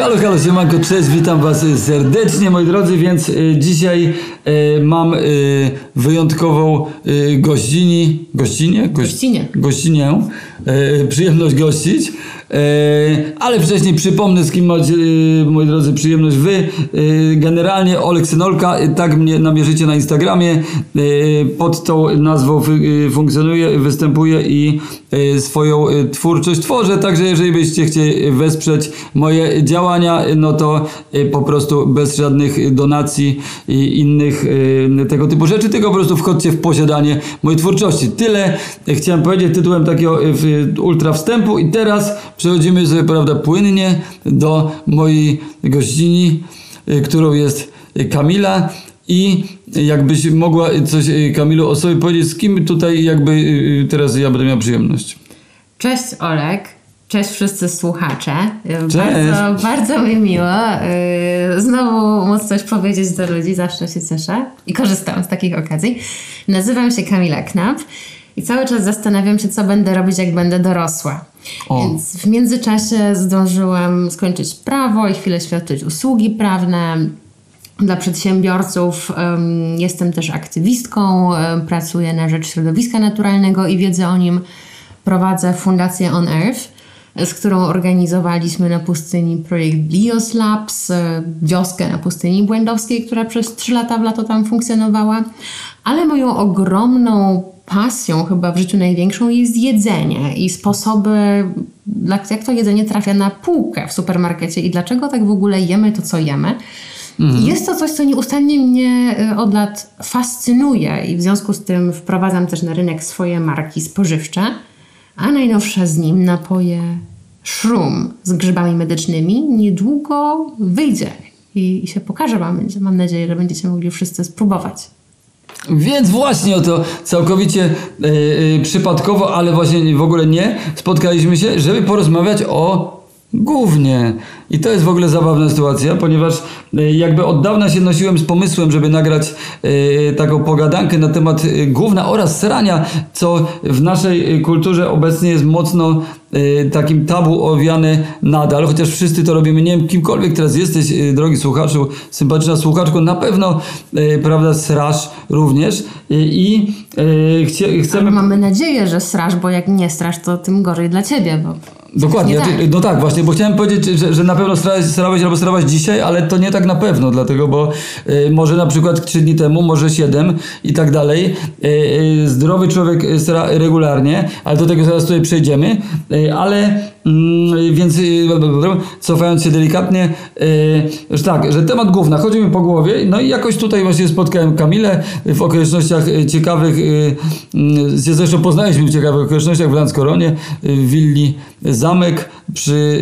Halo, halo, siemanko, cześć, witam was serdecznie, moi drodzy, więc y, dzisiaj y, mam y, wyjątkową y, gościni, gościnie? Goś- Gościnie. Gościnię, y, przyjemność gościć, ale wcześniej przypomnę, z kim macie, y, moi drodzy, przyjemność wy. Y, generalnie Olek Synolka, tak mnie namierzycie na Instagramie, pod tą nazwą funkcjonuję, występuję i swoją twórczość tworzę, także jeżeli byście chcieli wesprzeć moje działania, no to po prostu bez żadnych donacji i innych tego typu rzeczy, tylko po prostu wchodźcie w posiadanie mojej twórczości. Tyle chciałem powiedzieć tytułem takiego ultra wstępu i teraz przechodzimy sobie, prawda, płynnie do mojej gościni, y, którą jest y, Kamila. I jakbyś mogła coś, y, Kamilu, o sobie powiedzieć, z kim tutaj jakby teraz ja będę miał przyjemność. Cześć Olek. Cześć wszyscy słuchacze. Cześć. Bardzo, bardzo mi miło znowu móc coś powiedzieć do ludzi, zawsze się cieszę i korzystam z takich okazji. Nazywam się Kamila Knap i cały czas zastanawiam się, co będę robić, jak będę dorosła. O. Więc w międzyczasie zdążyłam skończyć prawo i chwilę świadczyć usługi prawne. Dla przedsiębiorców em, jestem też aktywistką, pracuję na rzecz środowiska naturalnego i wiedzę o nim prowadzę Fundację On Earth, z którą organizowaliśmy na pustyni projekt Bios Labs, e, wioskę na pustyni błędowskiej, która przez 3 lata w lato tam funkcjonowała. Ale moją ogromną pasją, chyba w życiu największą, jest jedzenie i sposoby, jak to jedzenie trafia na półkę w supermarkecie i dlaczego tak w ogóle jemy to, co jemy. Jest to coś, co nieustannie mnie y, od lat fascynuje i w związku z tym wprowadzam też na rynek swoje marki spożywcze, a najnowsza z nim napoje szrum z grzybami medycznymi niedługo wyjdzie i, i się pokaże Wam. Mam nadzieję, że będziecie mogli wszyscy spróbować. Więc właśnie o to całkowicie e, e, przypadkowo, ale właśnie w ogóle nie, spotkaliśmy się, żeby porozmawiać o głównie. I to jest w ogóle zabawna sytuacja, ponieważ e, jakby od dawna się nosiłem z pomysłem, żeby nagrać taką pogadankę na temat e, gówna oraz srania, co w naszej kulturze obecnie jest mocno takim tabu owiane nadal, chociaż wszyscy to robimy. Nie wiem, kimkolwiek teraz jesteś, e, drogi słuchaczu, sympatyczna słuchaczko, na pewno, e, prawda, srasz również i chcie, chcemy... Mamy nadzieję, że strasz, bo jak nie strasz, to tym gorzej dla Ciebie, bo Dokładnie, nie znaczy, tak. no tak właśnie, bo chciałem powiedzieć, że, że na pewno starałeś, starałeś albo starałaś dzisiaj, ale to nie tak na pewno, dlatego, bo y, może na przykład 3 dni temu, może 7 i tak dalej. Y, y, zdrowy człowiek y, stara regularnie, ale do tego zaraz tutaj przejdziemy, y, ale mm, więc y, cofając się delikatnie, y, że tak, że temat główna, chodzi mi po głowie, no i jakoś tutaj właśnie spotkałem Kamilę w okolicznościach y, ciekawych, się zresztą poznaliśmy w ciekawych okolicznościach w Lanskoronie, w willi Zamek przy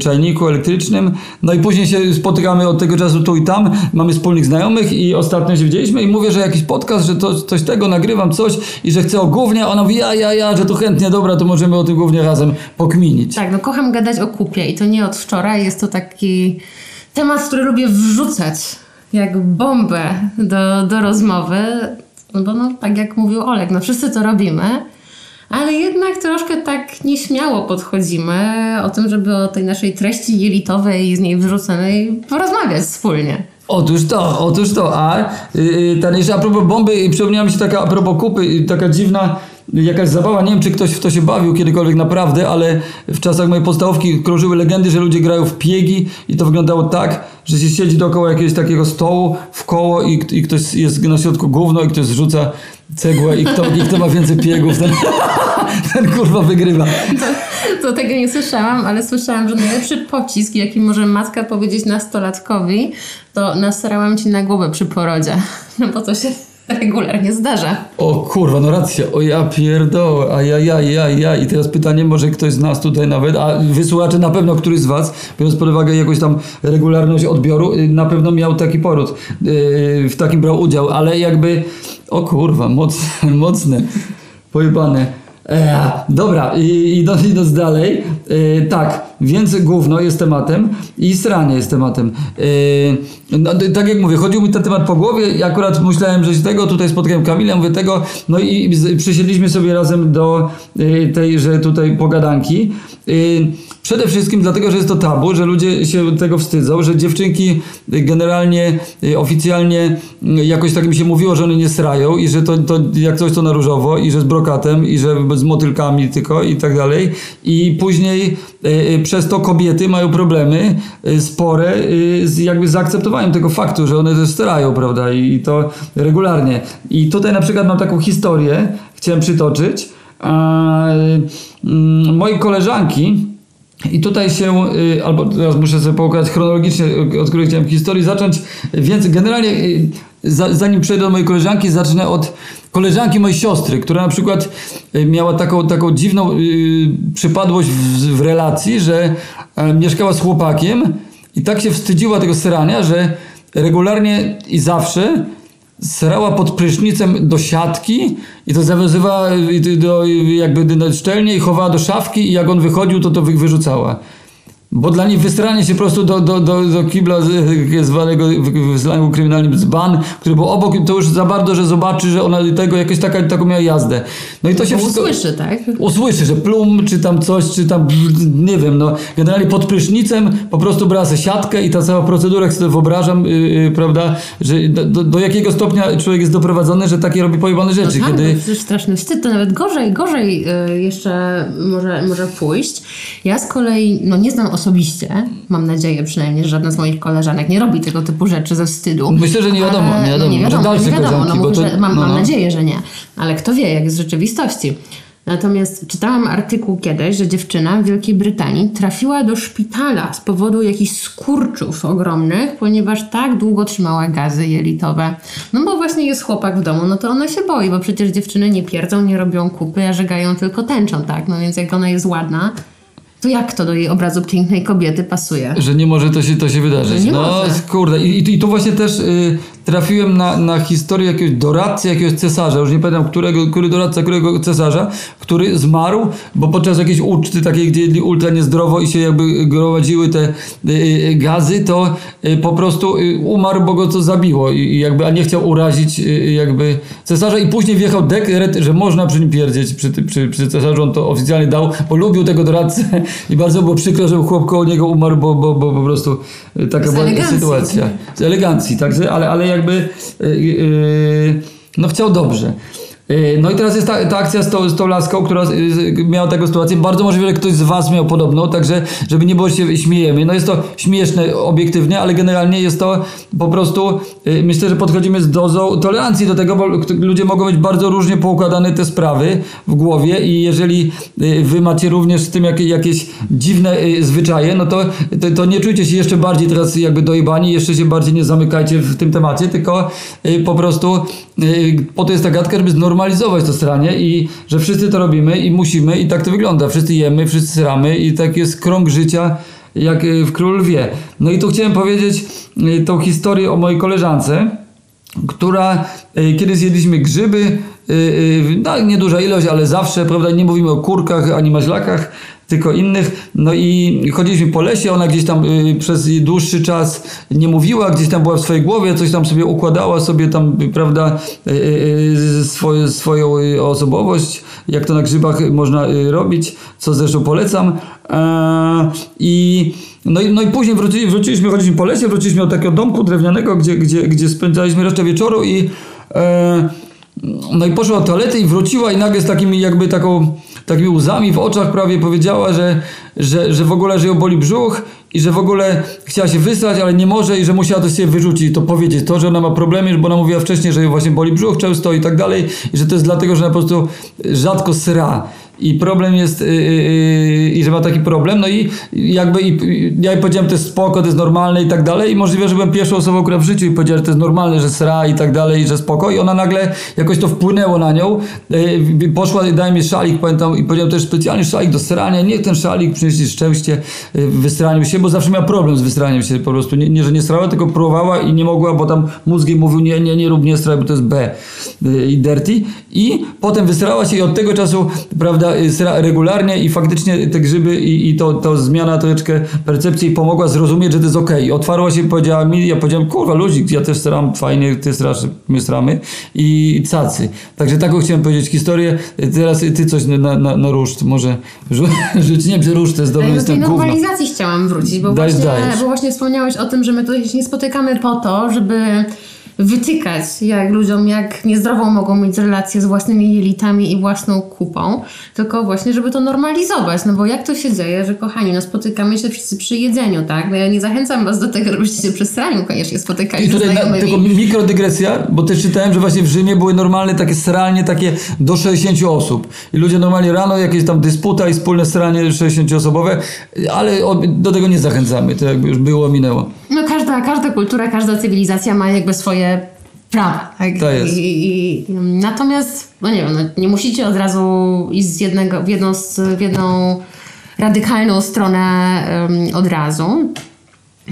czajniku elektrycznym. No i później się spotykamy od tego czasu tu i tam. Mamy wspólnych znajomych i ostatnio się widzieliśmy i mówię, że jakiś podcast, że to, coś tego nagrywam, coś i że chcę o głównie. Ona mówi, ja, ja, ja, że to chętnie, dobra, to możemy o tym głównie razem pokminić. Tak, no kocham gadać o kupie i to nie od wczoraj. Jest to taki temat, który lubię wrzucać jak bombę do, do rozmowy. No bo no, tak jak mówił Olek, no wszyscy to robimy. Ale jednak troszkę tak nieśmiało podchodzimy o tym, żeby o tej naszej treści jelitowej i z niej wyrzuconej porozmawiać wspólnie. Otóż to, otóż to, a yy, ta jeszcze a propos bomby, przypomniała mi się taka a propos kupy, taka dziwna jakaś zabawa, nie wiem czy ktoś w to się bawił kiedykolwiek naprawdę, ale w czasach mojej podstawówki krążyły legendy, że ludzie grają w piegi i to wyglądało tak, że się siedzi dookoła jakiegoś takiego stołu w koło i, i ktoś jest na środku gówno i ktoś zrzuca cegłę i kto, i kto ma więcej piegów, ten, ten kurwa wygrywa. To, tego nie słyszałam, ale słyszałam, że najlepszy pocisk, jaki może matka powiedzieć nastolatkowi, to nasrałam ci na głowę przy porodzie. No bo to się regularnie zdarza. O kurwa, no racja, o ja pierdołę, a ja, ja, ja, ja. I teraz pytanie, może ktoś z nas tutaj nawet, a wysłuchacze na pewno któryś z was, biorąc pod uwagę jakąś tam regularność odbioru, y, na pewno miał taki poród, yy, w takim brał udział, ale jakby, o kurwa, mocne, mocne, pojebane. Eee, dobra, i- idąc, idąc dalej, yy, tak, więc gówno jest tematem i sranie jest tematem. Yy, no, tak jak mówię, chodził mi ten temat po głowie i akurat myślałem, że z tego tutaj spotkałem Kamilę, mówię tego, no i z, przysiedliśmy sobie razem do yy, tejże tutaj pogadanki. Przede wszystkim dlatego, że jest to tabu, że ludzie się tego wstydzą, że dziewczynki y, generalnie, y, oficjalnie y, jakoś tak mi się mówiło, że one nie srają i że to, to jak coś to na różowo i że z brokatem i że z motylkami tylko i tak dalej. I później przez to kobiety mają problemy spore z jakby zaakceptowaniem tego faktu, że one też srają, prawda? I to regularnie. I tutaj na przykład mam taką historię, chciałem przytoczyć. Mm, mojej koleżanki, i tutaj się, y, albo teraz muszę sobie poukładać chronologicznie, y, od której chciałem historii zacząć, więc generalnie y, za, zanim przejdę do mojej koleżanki, zacznę od koleżanki mojej siostry, która na przykład miała taką, taką dziwną przypadłość w, w relacji, że e, mieszkała z chłopakiem i tak się wstydziła tego serania, że regularnie i zawsze Srała pod prysznicem do siatki i to zawiązywała do, jakby do szczelnie i chowała do szafki i jak on wychodził, to to wy- wyrzucała. Bo dla niej wysranie się po prostu do, do, do, do kibla zwanego w- slangu kryminalnym dzban, który był obok, to już za bardzo, że zobaczy, że ona tego jakoś taka, taką miała jazdę. No i to się wszystko usłyszy, tak? usłyszy, że plum, czy tam coś, czy tam, nie wiem, no, generalnie pod prysznicem po prostu brała sobie siatkę i ta cała procedura, jak sobie wyobrażam, yy, yy, prawda, że do, do, jakiego stopnia człowiek jest doprowadzony, że takie robi pojebane rzeczy, No tak, kiedy... to przecież straszny wstyd, to nawet gorzej, gorzej y, jeszcze może, może pójść. Ja z kolei, no nie znam osobiście, mam nadzieję przynajmniej, że żadna z moich koleżanek nie robi tego typu rzeczy ze wstydu. Myślę, że nie wiadomo, Ale- nie wiadomo. Nie wiadomo, dalsze nie wiadomo, no mówię, to- mam, no, mam no. nadzieję, że nie. Ale kto wie, jak jest w rzeczywistości. Natomiast czytałam artykuł kiedyś, że dziewczyna w Wielkiej Brytanii trafiła do szpitala z powodu jakichś skurczów ogromnych, ponieważ tak długo trzymała gazy jelitowe. No bo właśnie jest chłopak w domu, no to ona się boi, bo przecież dziewczyny nie pierdzą, nie robią kupy, a żegają tylko tęczą, tak? No więc jak ona jest ładna, to jak to do jej obrazu pięknej kobiety pasuje? Że nie może to się, to się wydarzyć. No może. kurde, i, i, i tu właśnie też y, trafiłem na, na historię jakiegoś doradcy, jakiegoś cesarza, już nie pamiętam którego, który doradca, którego cesarza, który zmarł, bo podczas jakiejś uczty takiej, gdzie jedli ultra niezdrowo i się jakby gromadziły te y, gazy, to y, po prostu y, umarł, bo go to zabiło. I, jakby, a nie chciał urazić jakby cesarza. I później wjechał dekret, że można przy nim pierdzieć, przy, przy, przy cesarzu. On to oficjalnie dał, bo lubił tego doradcę. I bardzo było przykro, że chłop koło niego umarł, bo, bo, bo po prostu taka Z była elegancji. sytuacja. Z elegancji, także, ale, ale jakby y, y, no chciał dobrze. Y, No i teraz jest ta, ta akcja z tą, z tą laską, która miała taką sytuację. Bardzo możliwe, że ktoś z Was miał podobną, także żeby nie było się śmiejemy. No jest to śmieszne obiektywnie, ale generalnie jest to po prostu, y, myślę, że podchodzimy z dozą tolerancji do tego, bo ludzie mogą mieć bardzo różnie poukładane te sprawy w głowie i jeżeli y, Wy macie również z tym jakie, jakieś dziwne zwyczaje, no to, to, to nie czujcie się jeszcze bardziej teraz jakby dojebani, jeszcze się bardziej nie zamykajcie w tym temacie, tylko po prostu po to jest ta gadka, żeby znormalizować to stranie i że wszyscy to robimy i musimy i tak to wygląda. Wszyscy jemy, wszyscy sramy i tak jest krąg życia jak y, w Król Lwie. No i tu chciałem powiedzieć y, tą historię o mojej koleżance, która y, kiedy zjedliśmy grzyby, no nieduża ilość, ale zawsze, prawda, nie mówimy o kurkach ani maźlakach, tylko innych. No i chodziliśmy po lesie, ona gdzieś tam y, przez dłuższy czas nie mówiła, gdzieś tam była w swojej głowie, coś tam sobie układała sobie tam, y, prawda, y, swoje, swoją osobowość, jak to na grzybach można robić, co zresztą polecam. E, I no i, no i później wrócili, wróciliśmy, chodziliśmy po lesie, wróciliśmy do takiego domku drewnianego, gdzie, gdzie, gdzie spędzaliśmy resztę wieczoru i e, no i poszła do toalety i wróciła i nagle z takimi jakby taką, takimi łzami w oczach prawie powiedziała, że, że, że w ogóle, że ją boli brzuch i że w ogóle chciała się wysrać, ale nie może i że musiała to sobie wyrzucić, to powiedzieć. To, że ona ma problemy, bo ona mówiła wcześniej, że ją właśnie boli brzuch często i tak dalej i że to jest dlatego, że ona po prostu rzadko sra. I problem jest, yy, yy, i że ma taki problem, no i jakby i, ja jej powiedziałem, to jest spoko, to jest normalne i tak dalej i możliwe, że byłem pierwszą osobą, która w życiu i powiedziała, że to jest normalne, że sra i tak dalej, i że spoko i ona nagle jakoś to wpłynęło na nią, yy, poszła i dała mi szalik, pamiętam, i powiedziałem też specjalny szalik do srania, niech ten szalik przyniesie szczęście yy, w wysraniu się, bo zawsze miała problem z wysraniem się po prostu, nie, nie że nie srała, tylko próbowała i nie mogła, bo tam mózg jej mówił, nie, nie, nie rób, nie straj, bo to jest B yy, i dirty i potem wysrała się i od tego czasu, prawda, Sra regularnie i faktycznie te grzyby i, i to, to zmiana troszeczkę percepcji pomogła zrozumieć, że to jest okej. Otwarła się i powiedziała mi, ja powiedziałem, kurwa ludzik, ja też sram, fajnie, ty strasz, my stramy i cacy. Także taką chciałem powiedzieć historię. Teraz ty coś na, na, na ruszt, może rzu- rzuć, nie, że ruszt to jest dobre, Ale do tej jestem gówno. normalizacji chciałam wrócić, bo Dajesz, właśnie, dajesz. bo właśnie wspomniałeś o tym, że my tutaj się nie spotykamy po to, żeby wytykać jak ludziom, jak niezdrową mogą mieć relacje z własnymi jelitami i własną kupą, tylko właśnie, żeby to normalizować. No bo jak to się dzieje, że kochani, no spotykamy się wszyscy przy jedzeniu, tak? No ja nie zachęcam was do tego, żebyście się przy sraniu koniecznie spotykali I tutaj na, tylko mikrodygresja, bo też czytałem, że właśnie w Rzymie były normalne takie sranie takie do 60 osób. I ludzie normalnie rano jakieś tam dysputa i wspólne sranie 60-osobowe, ale do tego nie zachęcamy. To jakby już było, minęło. No każda, każda kultura, każda cywilizacja ma jakby swoje prawa. Tak? To jest. I, i, i, natomiast, no nie wiem, no, nie musicie od razu iść z jednego, w, jedną, w jedną radykalną stronę em, od razu.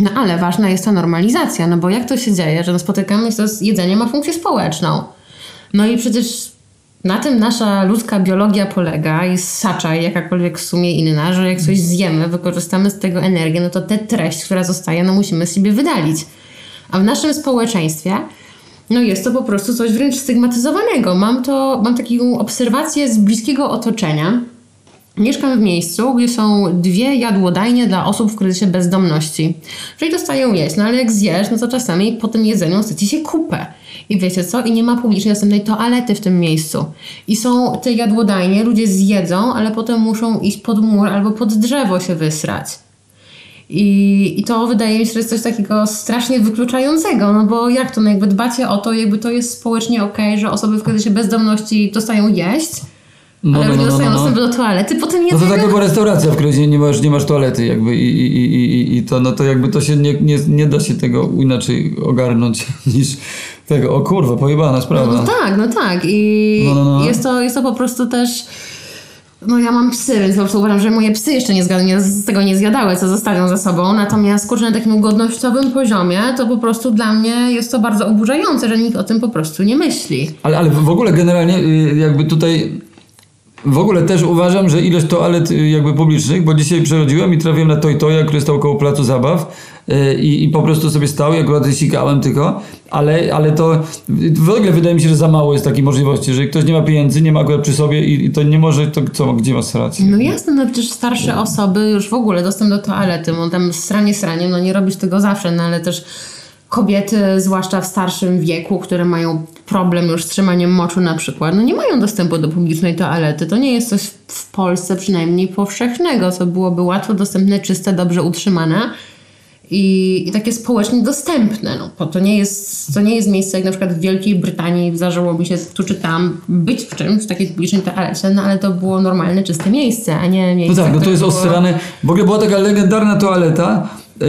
No ale ważna jest ta normalizacja, no bo jak to się dzieje, że no spotykamy się, to jedzenie ma funkcję społeczną. No i przecież na tym nasza ludzka biologia polega, jest sacza i jakakolwiek w sumie inna, że jak coś zjemy, wykorzystamy z tego energię, no to tę treść, która zostaje, no musimy z siebie wydalić. A w naszym społeczeństwie no jest to po prostu coś wręcz stygmatyzowanego. Mam to, mam taką obserwację z bliskiego otoczenia. Mieszkam w miejscu, gdzie są dwie jadłodajnie dla osób w kryzysie bezdomności. Czyli dostają jeść, no ale jak zjesz, no to czasami po tym jedzeniu chce ci się kupę. I wiecie co? I nie ma publicznie dostępnej toalety w tym miejscu. I są te jadłodajnie, ludzie zjedzą, ale potem muszą iść pod mur albo pod drzewo się wysrać. I, I to wydaje mi się, że jest coś takiego strasznie wykluczającego, no bo jak to, no jakby dbacie o to, jakby to jest społecznie okej, że osoby w kryzysie bezdomności dostają jeść, No, ale no, no, no, dostają no. dostęp do toalety, potem No jedzą. to tak jak restauracja, w której nie masz, nie masz toalety jakby i, i, i, i, i to, no to jakby to się nie, nie, nie da się tego inaczej ogarnąć niż tego, o kurwa, pojebana sprawa. No tak, no tak. I No, no, no. Jest, to, jest to po prostu też. No ja mam psy, więc po prostu uważam, że moje psy jeszcze nie, nie, z tego nie zjadały, co zostawią za sobą. Natomiast kurczę, na takim godnościowym poziomie, to po prostu dla mnie jest to bardzo oburzające, że nikt o tym po prostu nie myśli. Ale, ale w ogóle generalnie y, jakby tutaj w ogóle też uważam, że ilość toalet y, jakby publicznych, bo dzisiaj przechodziłem i trafiłem na Toy Toya, który stał koło placu zabaw i, i po prostu sobie stał, jak akurat sikałem tylko, ale, ale to w ogóle wydaje mi się, że za mało jest takiej możliwości, że ktoś nie ma pieniędzy, nie ma akurat przy sobie i, i to nie może, to co, gdzie ma srać? No jasne, no przecież starsze osoby już w ogóle dostęp do toalety, bo tam sranie sraniem, no nie robisz tego zawsze, no ale też kobiety, zwłaszcza w starszym wieku, które mają problem już z trzymaniem moczu na przykład, no nie mają dostępu do publicznej toalety. To nie jest coś w Polsce przynajmniej powszechnego, co byłoby łatwo dostępne, czyste, dobrze utrzymane. I, i takie społecznie dostępne. No, bo to nie, jest, to nie jest miejsce, jak na przykład w Wielkiej Brytanii zdarzyło mi się tu czy tam być w czymś, w takiej publicznej toalecie, no ale to było normalne, czyste miejsce, a nie No miejsce, tak, no to jest było... osrane. W ogóle była taka legendarna toaleta. Yy,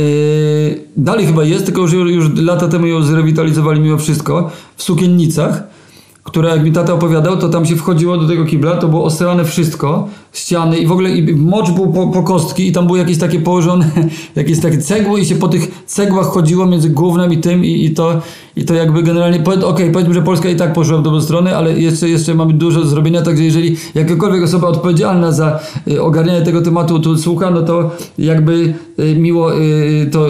dalej chyba jest, tylko już, już lata temu ją zrewitalizowali mimo wszystko. W Sukiennicach, która jak mi tata opowiadał, to tam się wchodziło do tego kibla, to było osrane wszystko, ściany i w ogóle i mocz był po, po kostki i tam były jakieś takie położone, jakieś takie cegły i się po tych cegłach chodziło między głównym i tym i, i to i to jakby generalnie, okej, powiedzmy, że Polska i tak poszła w dobrą stronę, ale jeszcze, jeszcze mamy dużo do zrobienia, także jeżeli jakakolwiek osoba odpowiedzialna za y, ogarnianie tego tematu tu słucha, no to jakby y, miło y, to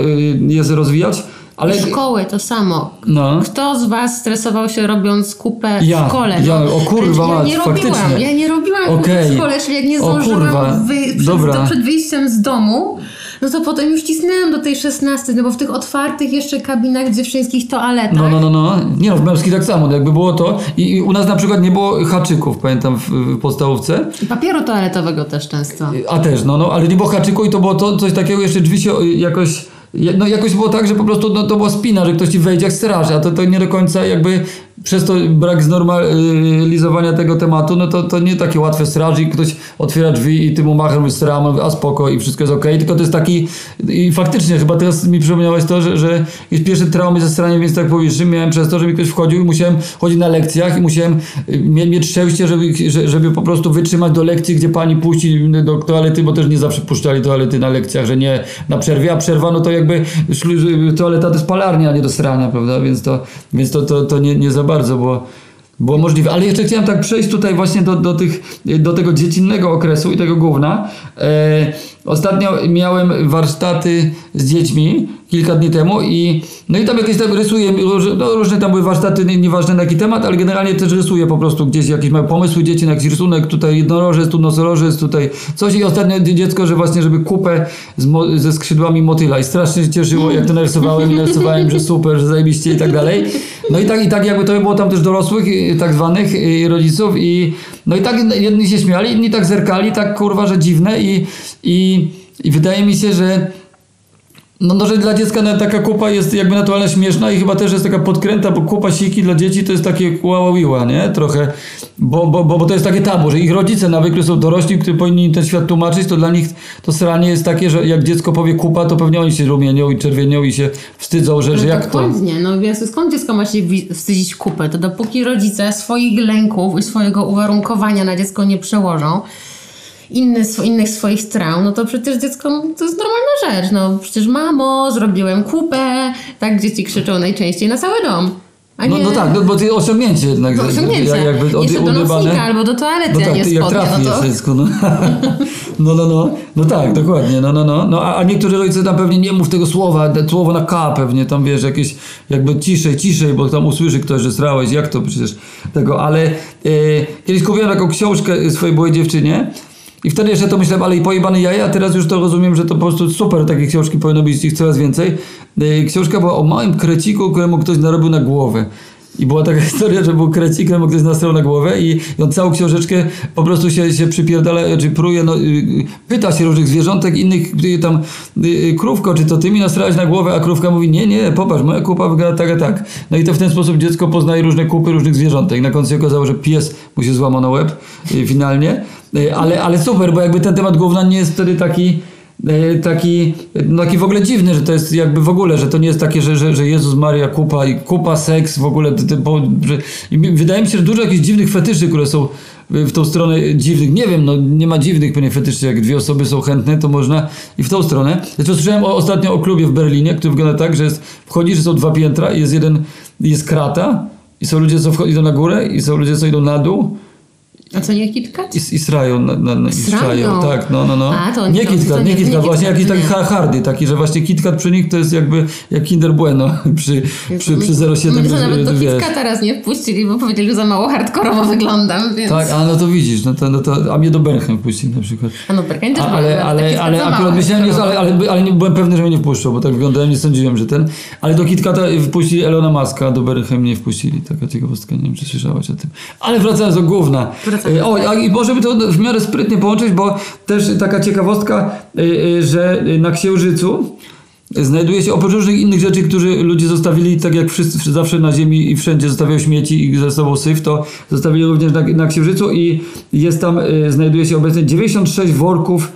jest rozwijać, ale... Szkoły to samo. No. Kto z Was stresował się robiąc kupę Ja, w szkole? ja, o kurwa ja nie robiłam, faktycznie. ja nie robiłam kupy Okej. w szkole, czyli jak nie zdążyłam wy, przed, do, przed wyjściem z domu, no to potem już cisnęłam do tej 16, no bo w tych otwartych jeszcze kabinach dziewczyńskich toaletach. No, no, no, no. Nie no, w męskich tak samo, no jakby było to. I, I u nas na przykład nie było haczyków, pamiętam, w, w podstawówce. I papieru toaletowego też często. A też, no, no, ale nie było haczyku i to było to, coś takiego, jeszcze drzwi się y, jakoś, no jakoś było tak, że po prostu no, to była spina, że ktoś ci wejdzie jak straż, a to, to nie do końca jakby przez to brak znormalizowania tego tematu, no to, to nie takie łatwe straż i ktoś otwiera drzwi i ty mu machem stram, a spoko i wszystko jest okej, tylko to jest taki i faktycznie chyba teraz mi przypomniałeś to, że, że jest pierwsze traumy ze straniem więc tak publicznym miałem przez to, że mi ktoś wchodził i musiałem chodzić na lekcjach i musiałem y, mie- mieć szczęście, żeby, że- żeby po prostu wytrzymać do lekcji, gdzie pani puści do toalety, bo też nie zawsze puszczali toalety na lekcjach, że nie na przerwie, a przerwa no to jakby szli- toaleta to jest palarnia, a nie do strania, prawda, więc to, więc to, to, to nie, nie za bardzo było Było możliwe, ale jeszcze chciałem tak przejść tutaj właśnie do, do, tych, do tego dziecinnego okresu i tego gówna. Ostatnio miałem warsztaty z dziećmi kilka dni temu i no i tam jakieś tam rysuję, no różne tam były warsztaty, nie- nieważne na jaki temat, ale generalnie też rysuję po prostu gdzieś jakieś mają pomysły dzieci na jakiś rysunek, tutaj jednorożec, tu nosorożec, tutaj coś i ostatnio dziecko, że właśnie żeby kupę z ze skrzydłami motyla i strasznie się cieszyło jak to narysowałem i narysowałem, że super, że zajebiście i tak dalej. No i tak, i tak jakby to było tam też dorosłych tak zwanych rodziców i no i tak jedni się śmiali, inni tak zerkali, tak kurwa, że dziwne i, i, i wydaje mi się, że no, no, że dla dziecka taka kupa jest jakby naturalnie śmieszna i chyba też jest taka podkręta, bo kupa siki dla dzieci to jest takie łaławiła, nie? Trochę, bo, bo, bo, bo to jest takie tabu, że ich rodzice nawykle są dorośli, którzy powinni im ten świat tłumaczyć, to dla nich to sranie jest takie, że jak dziecko powie kupa, to pewnie oni się rumienią i czerwienią i się wstydzą, że, że jak to... Dokładnie, no więc skąd dziecko ma się wstydzić kupy? To dopóki rodzice swoich lęków i swojego uwarunkowania na dziecko nie przełożą, inny, innych swoich traum, no to przecież dziecko no, to jest normalna rzecz. No przecież mamo, zrobiłem kupę, tak dzieci krzyczą najczęściej na cały dom. No, nie, no tak, no, bo to osiągnięcie jednak. No, osiągnięcie. jak- Jakby od, Jeszcze do nocnika albo do toalety, no tak, nie ty jak trafi no to- dziecko, no. no, no, no, no tak, dokładnie, no, no, no, no a, a niektórzy rodzice tam pewnie nie mów tego słowa, słowo na K pewnie, tam wiesz, jakieś jakby ciszej, ciszej, bo tam usłyszy ktoś, że srałeś, jak to przecież tego, ale e, kiedyś kupiłem taką książkę swojej byłej dziewczynie i wtedy jeszcze to myślałem, ale i pojebane jaja, a teraz już to rozumiem, że to po prostu super, takie książki powinno być ich coraz więcej. E, Książka była o małym kreciku, któremu ktoś narobił na głowę. I była taka historia, że był krecik, któremu ktoś nastrał na głowę i, on całą książeczkę po prostu się, się przypierdala, czy pruje, no, y, y, pyta się różnych zwierzątek, innych y, tam krówko, czy to ty mi nastrałeś na głowę, a krówka mówi, nie, nie, popatrz, moja kupa wygląda tak, a tak. No i to w ten sposób dziecko poznaje różne kupy różnych zwierzątek. Na końcu się okazało, że pies mu się złamał na łeb finalnie, ale, ale super, bo jakby ten temat gówna nie jest wtedy taki e, taki, no taki w ogóle dziwny, że to jest jakby w ogóle, że to nie jest takie, że, że, że Jezus Maria kupa i kupa seks w ogóle, bo, że, wydaje mi się, że dużo jakichś dziwnych fetyszy, które są w tą stronę dziwnych, nie wiem, no nie ma dziwnych pewnie fetyszy, jak dwie osoby są chętne, to można i w tą stronę. Zresztą słyszałem o, ostatnio o klubie w Berlinie, który wygląda tak, że jest, wchodzi, że są dwa piętra jest jeden, jest krata i są ludzie, co wcho- idą na górę i są ludzie, co idą na dół A co nie KitKat? i, i srają, na, na, na, tak, no, no, no. A, to- nie KitKat, nie- KitKat, właśnie jakiś taki hardy, taki, że właśnie KitKat przy nich to jest jakby jak Kinder Bueno przy, przy, przy 0,7, My to nawet do. KitKata teraz nie wpuścili, bo powiedzieli, że za mało hardkorowo wyglądam, więc... Tak, a no to widzisz, no to, no to, a mnie do Berchem wpuścili na przykład. A no Berkań też ale, ale, ale akurat myślałem, nie, ale, ale, ale nie byłem pewny, że mnie nie wpuszczą, bo tak wyglądałem, nie sądziłem, że ten. Ale do KitKata wpuścili Elona Muska, a do Berchem nie wpuścili. Taka ciekawostka, nie wiem, czy słyszałaś o tym. Ale wracając do główna. Wracając. E, O, a i może by to w miarę sprytnie połączyć, bo też taka ciekawostka, e, e, że na Księżycu znajduje się oprócz różnych innych rzeczy, które ludzie zostawili, tak jak wszyscy zawsze na Ziemi i wszędzie zostawiają śmieci i ze sobą syf, to zostawili również na, na Księżycu i jest tam, znajduje się obecnie 96 worków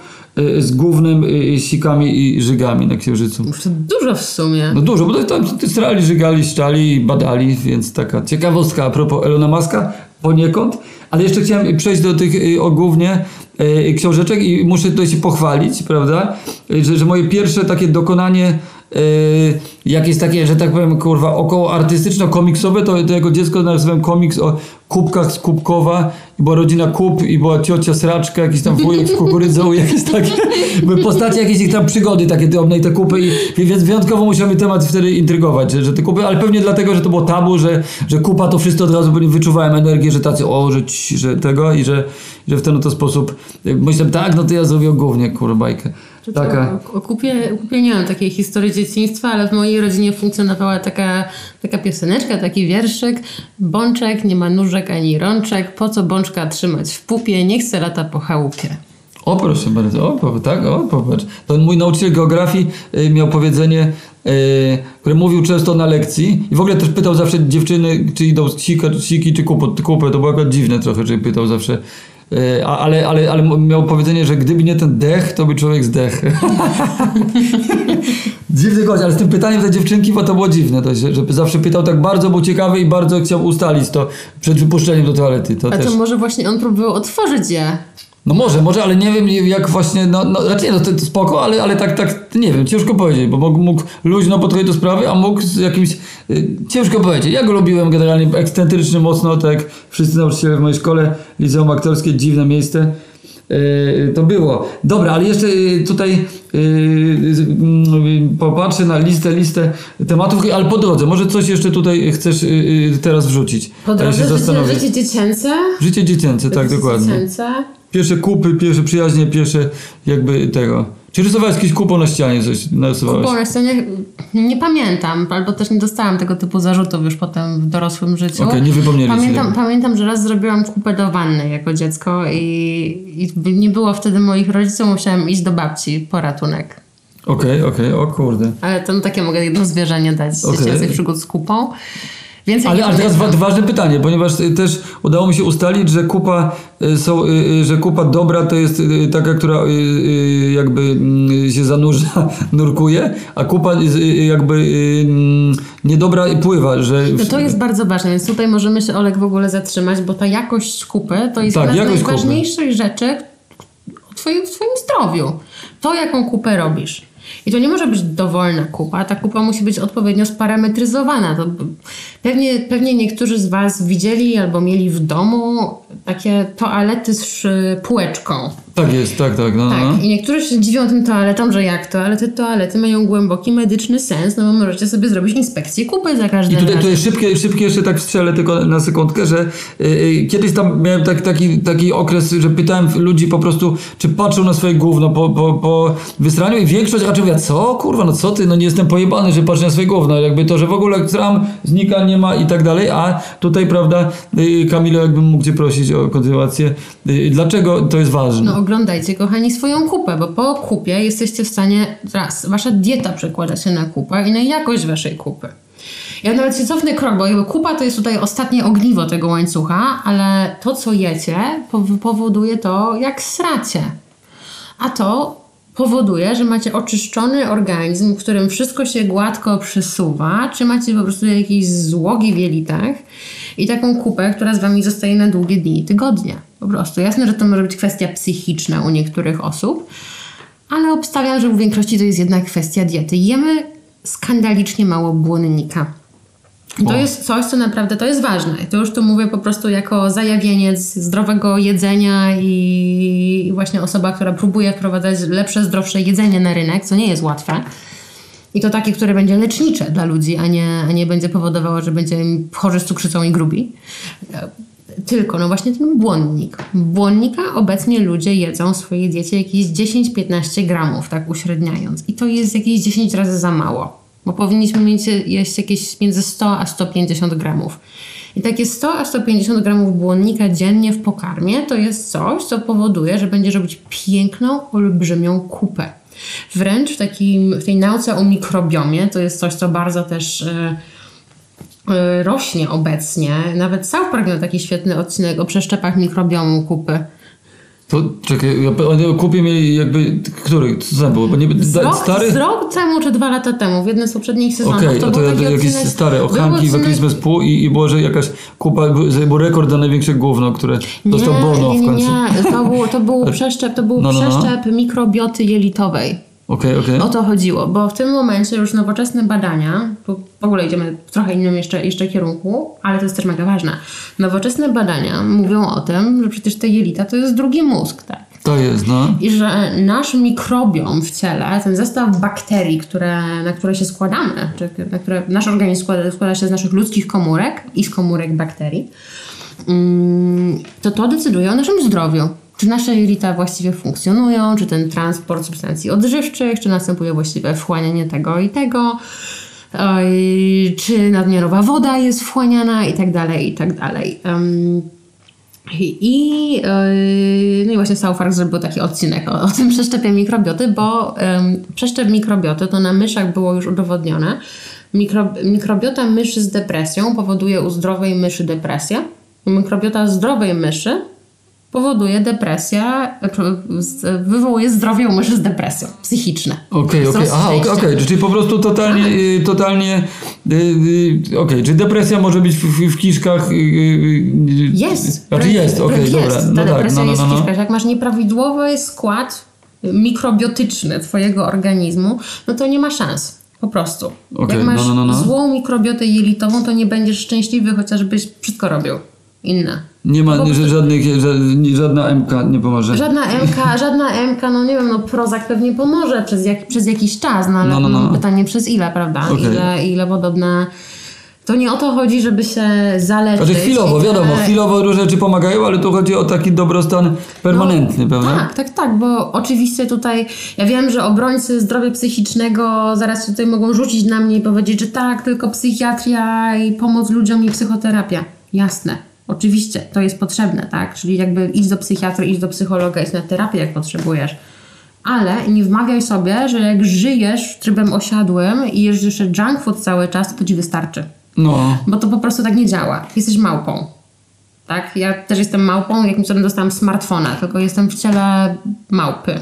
z głównym sikami i żygami na Księżycu. To dużo w sumie. No dużo, bo tam strali, żygali, szczali i badali, więc taka ciekawostka a propos Elona Muska poniekąd. Ale jeszcze chciałem przejść do tych y, ogólnie y, książeczek i muszę tutaj się pochwalić, prawda, y, że, że moje pierwsze takie dokonanie jakieś takie, że tak powiem, kurwa, około artystyczno-komiksowe, to, to jako dziecko narysowałem komiks o kubkach z Kubkowa i była rodzina Kup i była ciocia Sraczka, jakiś tam wujek z kukurydzą, jakieś takie były postacie, jakieś ich tam przygody takie drobne i te kupy i więc wyjątkowo musiał mnie temat wtedy intrygować, że, że te kupy, ale pewnie dlatego, że to było tabu, że, że kupa to wszyscy od razu wyczuwałem energię, że tacy o, że, ci, że tego i że, że w ten oto sposób myślałem, tak, no to ja zrobię głównie, kurwa, bajkę. Taka. O, o, kupie, o kupie nie mam takiej historii dzieciństwa, ale w mojej rodzinie funkcjonowała taka, taka pioseneczka, taki wierszyk. Bączek nie ma nóżek ani rączek, po co bączka trzymać w pupie, niech se lata po chałupie. O proszę bardzo, o tak, o popatrz. To mój nauczyciel geografii y, miał powiedzenie, y, które mówił często na lekcji i w ogóle też pytał zawsze dziewczyny, czy idą sika, siki czy kupę, kupę. To było akurat dziwne trochę, że pytał zawsze. A- ale, ale, ale miał powiedzenie, że gdyby nie ten dech, to by człowiek zdechł. Dziwny gość, ale z tym pytaniem te dziewczynki, bo to było dziwne, to, że, że zawsze pytał tak bardzo, był ciekawy i bardzo chciał ustalić to przed wypuszczeniem do toalety. To A też. to może właśnie on próbował otworzyć je. No może, może, ale nie wiem jak właśnie, no, no znaczy nie, no to, to spoko, ale, ale tak, tak, nie wiem, ciężko powiedzieć, bo mógł, mógł luźno podchodzić do sprawy, a mógł z jakimś, y, ciężko powiedzieć. Ja go lubiłem generalnie ekscentryczny mocno, tak jak wszyscy nauczyciele w mojej szkole, liceum aktorskie, dziwne miejsce. y, To było. Dobra, ale jeszcze y, tutaj y, z- mm, popatrzę na listę, listę tematów, ale po drodze, może coś jeszcze tutaj chcesz y, y, teraz wrzucić? Po ja drodze się życie, życie dziecięce. Życie dziecięce, tak, życie dokładnie. Dziecięce. Pierwsze kupy, pierwsze przyjaźnie, pierwsze jakby tego. Czy rysowałeś jakieś kupą na ścianie coś narysowałeś? Kupą na scenie nie pamiętam, albo też nie dostałam tego typu zarzutów już potem w dorosłym życiu. Okej, nie wypomnieli ci pamiętam, pamiętam, że raz zrobiłam kupę do wanny jako dziecko i, i nie było wtedy moich rodziców, musiałam iść do babci po ratunek. Okej, okej, o kurde. Ale to no, takie mogę jedno zwierzenie dać z dziecięcych przygód z kupą. Więcej Ale, ale teraz ważne pytanie, ponieważ y, też udało mi się ustalić, że kupa y, są, y, że kupa dobra to jest taka, która jakby y, się zanurza, nurkuje, a kupa jakby mm, niedobra pływa, że No to jest bardzo ważne, więc tutaj możemy się Olek w ogóle zatrzymać, bo ta jakość kupy to jest Tak, jedna z jakość kupy. najważniejszych rzeczy w twoim, w twoim zdrowiu. To, jaką kupę robisz. I to nie może być dowolna kupa, ta kupa musi być odpowiednio sparametryzowana. To pewnie, pewnie niektórzy z Was widzieli albo mieli w domu takie toalety z półeczką. Tak jest, tak, tak. No, no. Tak, i niektórzy się dziwią tym toaletom, że jak to, ale te toalety mają głęboki medyczny sens, no bo możecie sobie zrobić inspekcję kupy za I każdym tutaj, razem. tutaj szybkie, szybkie jeszcze tak strzelę tylko na sekundkę, że y, y, kiedyś tam miałem tak, taki, taki okres, że pytałem ludzi po prostu, czy patrzą na swoje gówno po, po, po wysraniu i większość raczej mówiła, co kurwa, no co ty, no nie jestem pojebany, że patrzę na swoje gówno, jakby to, że w ogóle sram znika, nie ma i tak dalej, a tutaj, prawda, y, Kamilo, jakbym mógł cię prosić o kontynuację, y, dlaczego to jest ważne? No oglądajcie, kochani, swoją kupę, bo po kupie jesteście w stanie, raz, wasza dieta przekłada się na kupę i na jakość waszej kupy. Ja nawet się cofnę krok, bo kupa to jest tutaj ostatnie ogniwo tego łańcucha, ale to, co jecie, pow- powoduje to, jak sracie. A to powoduje, że macie oczyszczony organizm, w którym wszystko się gładko przesuwa, czy macie po prostu jakieś złogi w jelitach i taką kupę, która z wami zostaje na długie dni i tygodnie. Po prostu. Jasne, że to może być kwestia psychiczna u niektórych osób, ale obstawiam, że u większości to jest jednak kwestia diety. Jemy skandalicznie mało błonnika. I to jest coś, co naprawdę to jest ważne. To już tu mówię po prostu jako zajawieniec zdrowego jedzenia i właśnie osoba, która próbuje wprowadzać lepsze, zdrowsze jedzenie na rynek, co nie jest łatwe. I to takie, które będzie lecznicze dla ludzi, a nie, a nie będzie powodowało, że będzie chorzy z cukrzycą i grubi. Tylko, no właśnie ten błonnik. Błonnika obecnie ludzie jedzą w swojej diecie jakieś 10-15 gramów, tak uśredniając. I to jest jakieś 10 razy za mało. Bo powinniśmy mieć jeść jakieś między 100 a 150 gramów. I takie 100 a 150 gramów błonnika dziennie w pokarmie to jest coś, co powoduje, że będziesz robić piękną, olbrzymią kupę. Wręcz w, takim, w tej nauce o mikrobiomie to jest coś, co bardzo też e, e, rośnie obecnie. Nawet South Park miał taki świetny odcinek o przeszczepach mikrobiomu kupy. To czekaj, ja kupię mi jakby, który, co to było, bo nie, Z rok, stary? z rok temu czy dwa lata temu, w jednym z poprzednich sezonów. Okej, to a to był ja, odcinek, był ochanki w Christmas Pół i, i było, że jakaś kupa, był, rekord na największe gówno, które dostał Bono nie, w nie, końcu. nie, to był, to był przeszczep, to był No, no, no. przeszczep mikrobioty jelitowej. Okej, okej. O to chodziło, bo w tym momencie już nowoczesne badania, w ogóle idziemy w trochę innym jeszcze, jeszcze kierunku, ale to jest też mega ważne. Nowoczesne badania mówią o tym, że przecież te jelita to jest drugi mózg, tak? To jest, no. I że nasz mikrobiom w ciele, ten zestaw bakterii, które, na które się składamy, czy na które nasz organizm składa, składa się z naszych ludzkich komórek i z komórek bakterii, mm, to to decyduje o naszym zdrowiu. Czy nasze jelita właściwie funkcjonują, czy ten transport substancji odżywczych, czy następuje właściwe wchłanianie tego i tego, czy nadmiarowa woda jest wchłaniana i tak dalej, i tak dalej. I, yy, no i właśnie South Park zrobił taki odcinek o, o tym przeszczepie mikrobioty, bo ym, przeszczep mikrobioty to na myszach było już udowodnione. Mikro, mikrobiota myszy z depresją powoduje u zdrowej myszy depresję. Mikrobiota zdrowej myszy powoduje depresję, e, z- wywołuje zdrowie umysłu z depresją, psychiczne. Okej, okej, okej, okej, czyli po prostu totalnie, y, totalnie, y, y, okej, czy depresja może być w, w, kiszkach? Jest. Znaczy jest, okej, wręcz dobra, no Ta tak, depresja no, no, jest no, w no. kiszkach. Jak masz nieprawidłowy skład mikrobiotyczny twojego organizmu, no to nie ma szans. Po prostu. Okej, Jak no, masz no, no, no. złą mikrobiotę jelitową, to nie będziesz szczęśliwy, chociażbyś wszystko robił inne. Nie ma prostu- że żadnych, ża- żadna MK nie pomoże. Żadna MK, żadna MK, no nie wiem, no Prozac pewnie pomoże przez, jak, przez jakiś czas, no ale No, no, no. pytanie przez ile, prawda? Okej. Ile, ile podobne... To nie o to chodzi, żeby się zaleczyć. Znaczy chwilowo, wiadomo, chwilowo różne rzeczy pomagają, ale tu chodzi o taki dobrostan permanentny, No, prawda? Tak, tak, tak, bo oczywiście tutaj ja wiem, że obrońcy zdrowia psychicznego zaraz tutaj mogą rzucić na mnie i powiedzieć, że tak, tylko psychiatria i pomoc ludziom i psychoterapia. Jasne. Oczywiście, to jest potrzebne, tak? Czyli jakby idź do psychiatry, idź do psychologa, idź na terapię, jak potrzebujesz. Ale nie wmawiaj sobie, że jak żyjesz trybem osiadłym i jesz jeszcze junk food cały czas, to ci wystarczy. No, Bo to po prostu tak nie działa. Jesteś małpą. Tak? Ja też jestem małpą, jakimś cudem dostałam smartfona, tylko jestem w ciele małpy.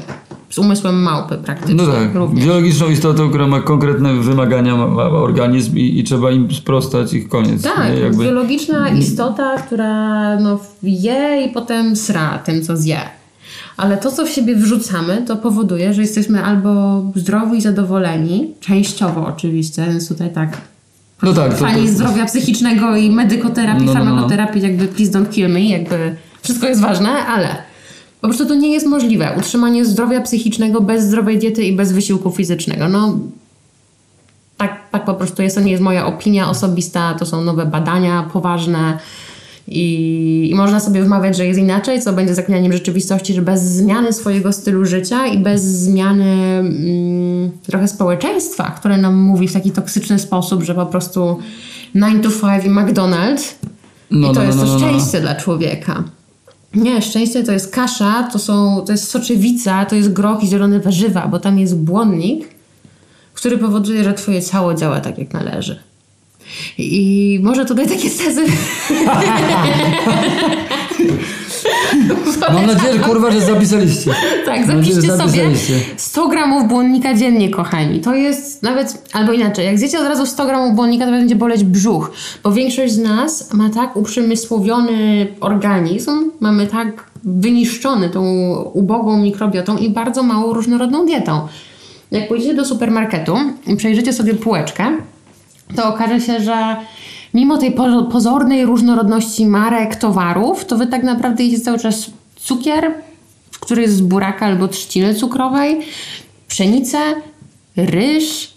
Z umysłem małpy praktycznie. no tak, Również. biologiczną istotą, która ma konkretne wymagania, ma, ma organizm i, i trzeba im sprostać ich koniec. Tak, nie? Jakby, biologiczna istota, która no, je i potem sra tym, co zje. Ale to, co w siebie wrzucamy, to powoduje, że jesteśmy albo zdrowi i zadowoleni, częściowo oczywiście, więc tutaj tak no tak, to, fani to, zdrowia psychicznego i medykoterapii, No, no, no, no. farmakoterapii, jakby please don't kill me, jakby wszystko jest ważne, ale po prostu to nie jest możliwe. Utrzymanie zdrowia psychicznego bez zdrowej diety i bez wysiłku fizycznego. No, tak, tak po prostu jest. To nie jest moja opinia osobista, to są nowe badania poważne. I, I można sobie wmawiać, że jest inaczej, co będzie zaklinaniem rzeczywistości, że bez zmiany swojego stylu życia i bez zmiany mm, trochę społeczeństwa, które nam mówi w taki toksyczny sposób, że po prostu 9 to 5 i McDonald's No, i to no, jest no, to no, no. szczęście dla człowieka. Nie, szczęście to jest kasza, to, są, to jest soczewica, to jest groch i zielone warzywa, bo tam jest błonnik, który powoduje, że twoje ciało działa tak, jak należy. I może tutaj takie tezy... Mam nadzieję, że kurwa, że zapisaliście. Tak, Mam nadzieję, zapiszcie sobie zapisaliście. 100 gramów błonnika dziennie, kochani. To jest nawet, albo inaczej, jak zjecie od razu 100 gramów błonnika, to będzie boleć brzuch, bo większość z nas ma tak uprzemysłowiony organizm, mamy tak wyniszczony tą ubogą mikrobiotą i bardzo małą różnorodną dietą. Jak pójdziecie do supermarketu i przejrzycie sobie półeczkę, to okaże się, że mimo tej po- pozornej różnorodności marek, towarów, to wy tak naprawdę jecie cały czas cukier, który jest z buraka albo trzciny cukrowej, pszenicę, ryż,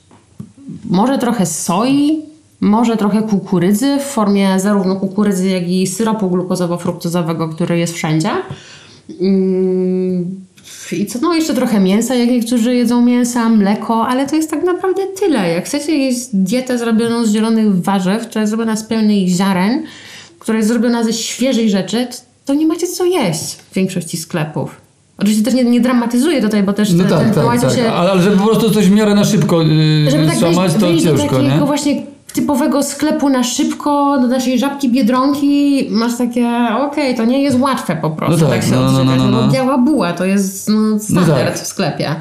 może trochę soi, może trochę kukurydzy w formie zarówno kukurydzy, jak i syropu glukozowo-fruktozowego, który jest wszędzie. Mm, I co, no jeszcze trochę mięsa, jak niektórzy jedzą mięsa, mleko, ale to jest tak naprawdę tyle. Jak chcecie jeść dietę zrobioną z zielonych warzyw, która jest zrobiona z pełnych ziaren, która jest zrobiona ze świeżej rzeczy, to, nie macie co jeść w większości sklepów. Oczywiście też nie, nie dramatyzuję tutaj, bo też No ten, tak, ten tak, tak. się Ale, żeby po prostu coś w miarę na szybko yy, żeby tak wejść, to do ciężko, takiego nie? właśnie typowego sklepu na szybko, do naszej żabki Biedronki, masz takie, okej, to nie jest łatwe po prostu No tak, tak się no, no, no, odżywiać, no, no, no. bo biała buła to jest no, standard tak. w sklepie.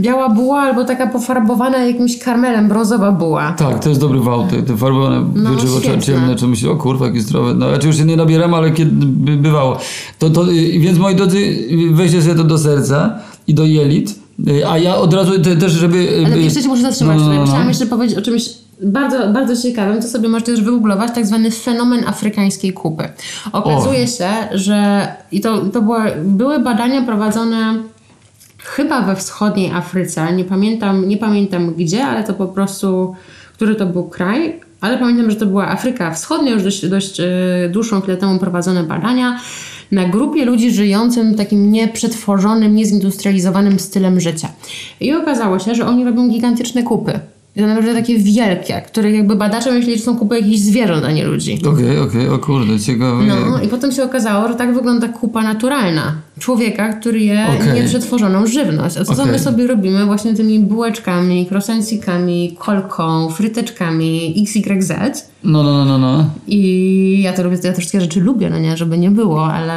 Biała buła albo taka pofarbowana jakimś karmelem, brązowa buła. Tak, to jest dobry wał, te, te farbowane No, ciemne, czy myślę, o kurwa, jakie zdrowe. No, ja już się nie nabieram, ale kiedy by, bywało. To, to, y, więc moi drodzy, weźcie sobie to do serca i do jelit, y, a ja od razu te, też, żeby... y, Ale jeszcze się muszę zatrzymać, No, no, no, no, no. chciałam jeszcze powiedzieć o czymś bardzo, bardzo ciekawym, to sobie możecie też wygooglować, tak zwany fenomen afrykańskiej kupy. Okazuje się, że i to, to były, były badania prowadzone chyba we wschodniej Afryce, nie pamiętam, nie pamiętam gdzie, ale to po prostu, który to był kraj, ale pamiętam, że to była Afryka Wschodnia, już dość, dość e, dłuższą chwilę temu prowadzone badania na grupie ludzi żyjącym takim nieprzetworzonym, niezindustrializowanym stylem życia. I okazało się, że oni robią gigantyczne kupy. I to naprawdę takie wielkie, które jakby badacze myśleli, że są kupy jakichś zwierząt, a nie ludzi. Okej, okej, o kurde, ciekawe. No i potem się okazało, że tak wygląda kupa naturalna. człowieka, który je Okej. nieprzetworzoną żywność. A co my sobie robimy właśnie tymi bułeczkami, croissancikami, kolką, fryteczkami, XYZ. No, no, no, no, no. I ja to robię, ja te wszystkie rzeczy lubię, no nie, żeby nie było, ale...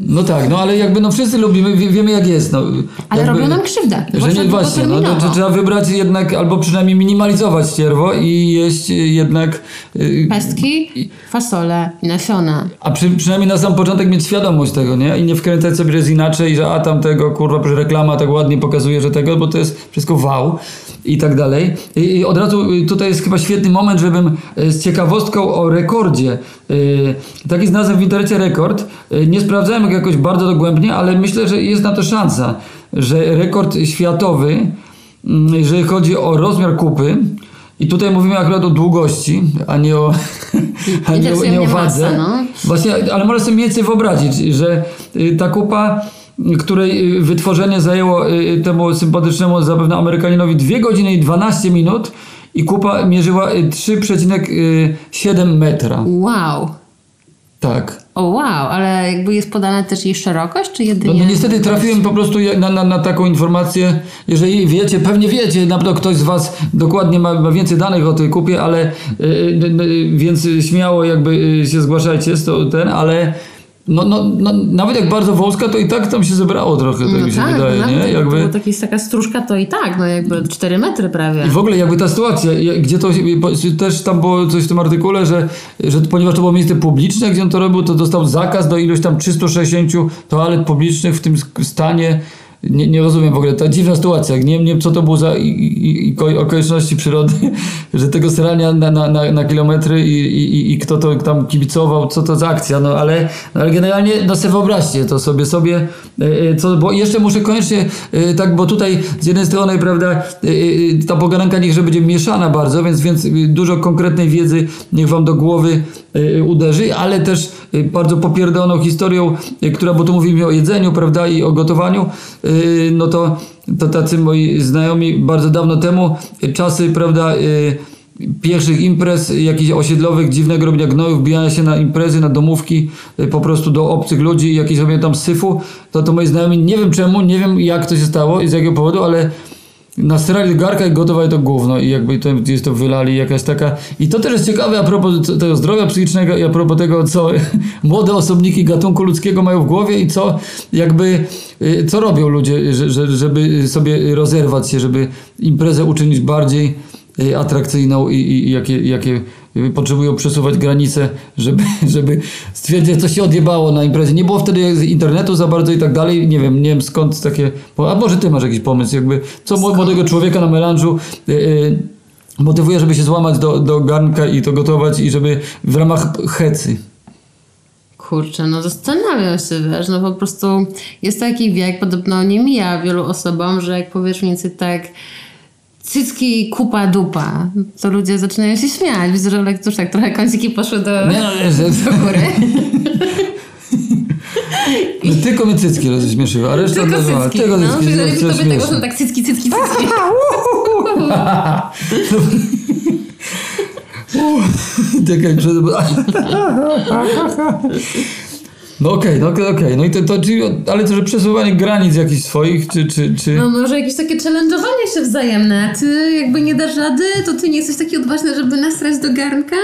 No tak, no ale jakby no wszyscy lubimy, wie, wiemy jak jest. No, Ale jakby, robią nam krzywdę. Że nie właśnie, no, to, długoterminowo. to trzeba wybrać jednak, albo przynajmniej minimalizować cierwo i jeść y, jednak. y, Pestki, fasole i nasiona. A przy, przynajmniej na sam początek mieć świadomość tego, nie? I nie wkręcać sobie, że jest inaczej, że a tamtego, kurwa, że reklama tak ładnie pokazuje, że tego, bo to jest wszystko wow i tak dalej. I, i od razu y, tutaj jest chyba świetny moment, żebym y, z ciekawostką o rekordzie. y, Taki znalazłem w internecie rekord. Y, Nie sprawdzałem go jakoś bardzo dogłębnie, ale myślę, że jest na to szansa, że rekord światowy, mm, jeżeli chodzi o rozmiar kupy, i tutaj mówimy akurat o długości, a nie o, a nie o, nie o wadze. masa, no. Właśnie, ale możesz sobie mniej więcej wyobrazić, że y, ta kupa, której wytworzenie zajęło temu sympatycznemu zapewne Amerykaninowi 2 godziny i 12 minut i kupa mierzyła y, 3,7 metra. Wow. Tak. O wow, ale jakby jest podana też jej szerokość, czy No, jedynie... no niestety trafiłem po prostu na, na, na taką informację, jeżeli wiecie, pewnie wiecie, na pewno ktoś z Was dokładnie ma, ma więcej danych o tej kupie, ale y, y, y, więc śmiało jakby y, się zgłaszajcie to, ten, ale no, no, no, nawet jak bardzo wąska, to i tak tam się zebrało trochę, tak mi się wydaje, nawet nie? jakby... Jest taka stróżka, to i tak, no jakby 4 metry prawie. I w ogóle jakby ta sytuacja, ja- gdzie to też tam było coś w tym artykule, że, że ponieważ to było miejsce publiczne, gdzie on to robił, to dostał zakaz do ilość tam 360 toalet publicznych w tym stanie. Nie, nie rozumiem w ogóle, ta dziwna sytuacja. Nie wiem, co to było za i, i, i ko- okoliczności przyrody, że tego srania na, na, na, kilometry i, i, kto to tam kibicował, co to za akcja, no ale, no, ale generalnie, no sobie wyobraźcie to sobie, sobie, e, e, co, bo jeszcze muszę koniecznie, e, tak, bo tutaj z jednej strony, prawda, ta pogadanka niech, że będzie mieszana bardzo, więc, więc dużo konkretnej wiedzy niech wam do głowy uderzy, ale też bardzo popierdoloną historią, która, bo tu mówimy o jedzeniu, prawda, i o gotowaniu, no to, to tacy moi znajomi bardzo dawno temu, e, czasy, prawda, e, pierwszych imprez jakichś osiedlowych, dziwnego robienia gnojów, wbijania się na imprezy, na domówki, y, po prostu do obcych ludzi, jakieś robienia tam syfu, to to moi znajomi, nie wiem czemu, nie wiem jak to się stało i z jakiego powodu, ale nastrali garka i gotowali to gówno i jakby to, gdzieś to wylali jakaś taka i to też jest ciekawe a propos tego zdrowia psychicznego i a propos tego co młode osobniki gatunku ludzkiego mają w głowie i co jakby y, co robią ludzie że, że, żeby sobie rozerwać się żeby imprezę uczynić bardziej y, atrakcyjną i, i, jakie, jakie potrzebują przesuwać granice, żeby, żeby stwierdzić, co się odjebało na imprezie. Nie było wtedy internetu za bardzo i tak dalej. Nie wiem, nie wiem skąd takie... A może ty masz jakiś pomysł, jakby co mł- młodego człowieka na melanżu y, y, motywuje, żeby się złamać do, do garnka i to gotować i żeby w ramach hecy. Kurczę, no zastanawiam się, wiesz, no po prostu jest taki wiek, podobno nie mija wielu osobom, że jak powiesz mniej więcej tak cycki, kupa, dupa, to ludzie zaczynają się śmiać. Widzę, że lektusz tak trochę końciki poszły do, Nie, no, do góry. no, tylko mnie cycki roześmieszyły, a reszta Tylko no, cycki, tylko no, cycki, czyli to lepiej jest tobie tego, śmieszne. że tak cycki, cycki, cycki. Czekaj, przed... No okej, no okej, okej. No i to, to czyli, ale to, że przesuwanie granic jakichś swoich, czy, czy, czy... No może jakieś takie challenge'owanie się wzajemne. Ty jakby nie dasz rady, to ty nie jesteś taki odważny, żeby nastrać do garnka?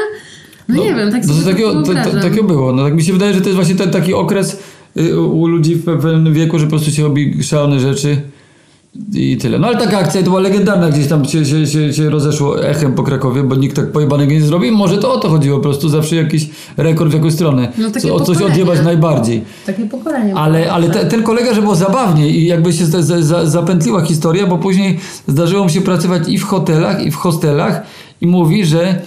No, nie wiem, tak No sobie to takiego, to, to, takiego było. No tak mi się wydaje, że to jest właśnie ten taki okres y, u ludzi w pewnym wieku, że po prostu się robi szalone rzeczy i tyle. No ale taka akcja to była legendarna, gdzieś tam się, się, się, się rozeszło echem po Krakowie, bo nikt tak pojebanego nie zrobił. Może to o to chodziło, po prostu zawsze jakiś rekord w jakąś stronę. No Co- o coś odjebać najbardziej. Takie pokolenie. Ale, ale te, ten kolega, że było zabawnie i jakby się za, za, za, zapętliła historia, bo później zdarzyło mu się pracować i w hotelach, i w hostelach i mówi, że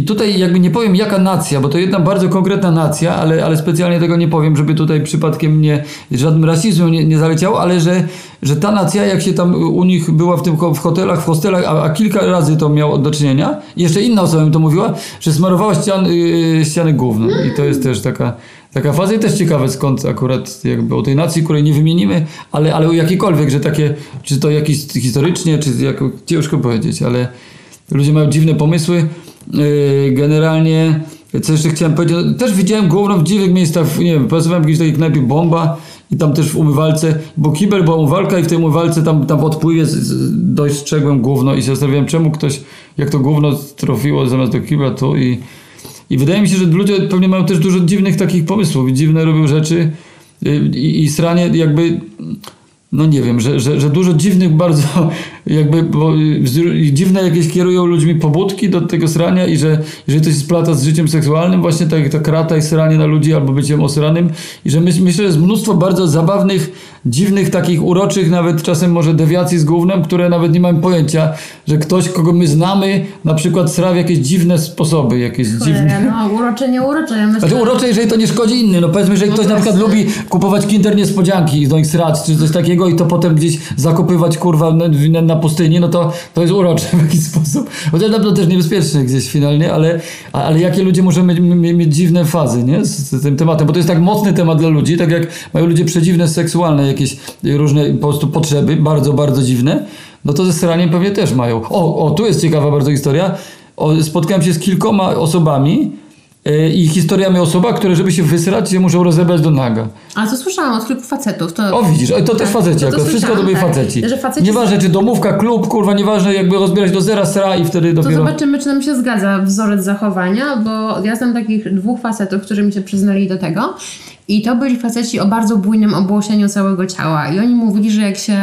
i tutaj jakby nie powiem jaka nacja, bo to jedna bardzo konkretna nacja, ale, ale specjalnie tego nie powiem, żeby tutaj przypadkiem nie, żadnym rasizmem nie, nie ale że, że ta nacja, jak się tam u nich była w tym w hotelach, w hostelach, a, a kilka razy to miało do czynienia, jeszcze inna osoba mi to mówiła, że smarowała ścian, yy, ściany gównem. I to jest też taka, taka faza i też ciekawe skąd akurat jakby o tej nacji, której nie wymienimy, ale, ale o jakiejkolwiek, że takie, czy to jakiś historycznie, czy ciężko powiedzieć, ale ludzie mają dziwne pomysły. Yy, generalnie, co jeszcze chciałem powiedzieć, no, też widziałem główną w dziwnych miejscach, nie wiem, pracowałem w jakiejś takiej knajpie Bomba i tam też w umywalce, bo kibel była umywalka i w tej umywalce tam, tam w odpływie dostrzegłem gówno i się zastanawiałem, czemu ktoś, jak to gówno trafiło zamiast do kibla tu i, i wydaje mi się, że ludzie pewnie mają też dużo dziwnych takich pomysłów dziwne robią rzeczy y, i, i sranie jakby no nie wiem, że, że, że dużo dziwnych bardzo jakby bo, y, dziwne jakieś kierują ludźmi pobudki do tego srania i że jeżeli to się splata z życiem seksualnym, właśnie tak jak ta krata i sranie na ludzi albo byciem osranym. I że myśl, myślę, że jest mnóstwo bardzo zabawnych, dziwnych, takich uroczych, nawet czasem może dewiacji z gównem, które nawet nie mam pojęcia, że ktoś, kogo my znamy, na przykład sra w jakieś dziwne sposoby, jakieś dziwne... Cholera, no urocze, nie urocze. Ja myślę, Znaczy urocze, jeżeli to nie szkodzi innym. No powiedzmy, że ktoś na przykład właśnie. lubi kupować kinder niespodzianki i do nich srać, czy coś takiego i to potem gdzieś zakopywać kurwa na, na, pustyni, no to to jest urocze w jakiś sposób. Chociaż na pewno też niebezpieczne gdzieś finalnie, ale, ale jakie ludzie muszą mieć, mieć, mieć dziwne fazy, nie? Z, z tym tematem, bo to jest tak mocny temat dla ludzi, tak jak mają ludzie przedziwne seksualne jakieś różne po prostu potrzeby, bardzo, bardzo dziwne, no to ze sraniem pewnie też mają. O, o, tu jest ciekawa bardzo historia. O, spotkałem się z kilkoma osobami, E, I historia mi osoba, które żeby się wysrać, się muszą rozebrać do naga. A to słyszałam od kilku facetów. To, O widzisz, to też tak, faceci, to- to wszystko to byli tak. faceci. Że faceci Nieważne czy domówka, klub, kurwa, nieważne jakby rozbierać do zera sra i wtedy To dopiero... zobaczymy, czy nam się zgadza wzorzec zachowania, bo ja znam takich dwóch facetów, którzy mi się przyznali do tego. I to byli faceci o bardzo bujnym obłosieniu całego ciała. I oni mówili, że jak się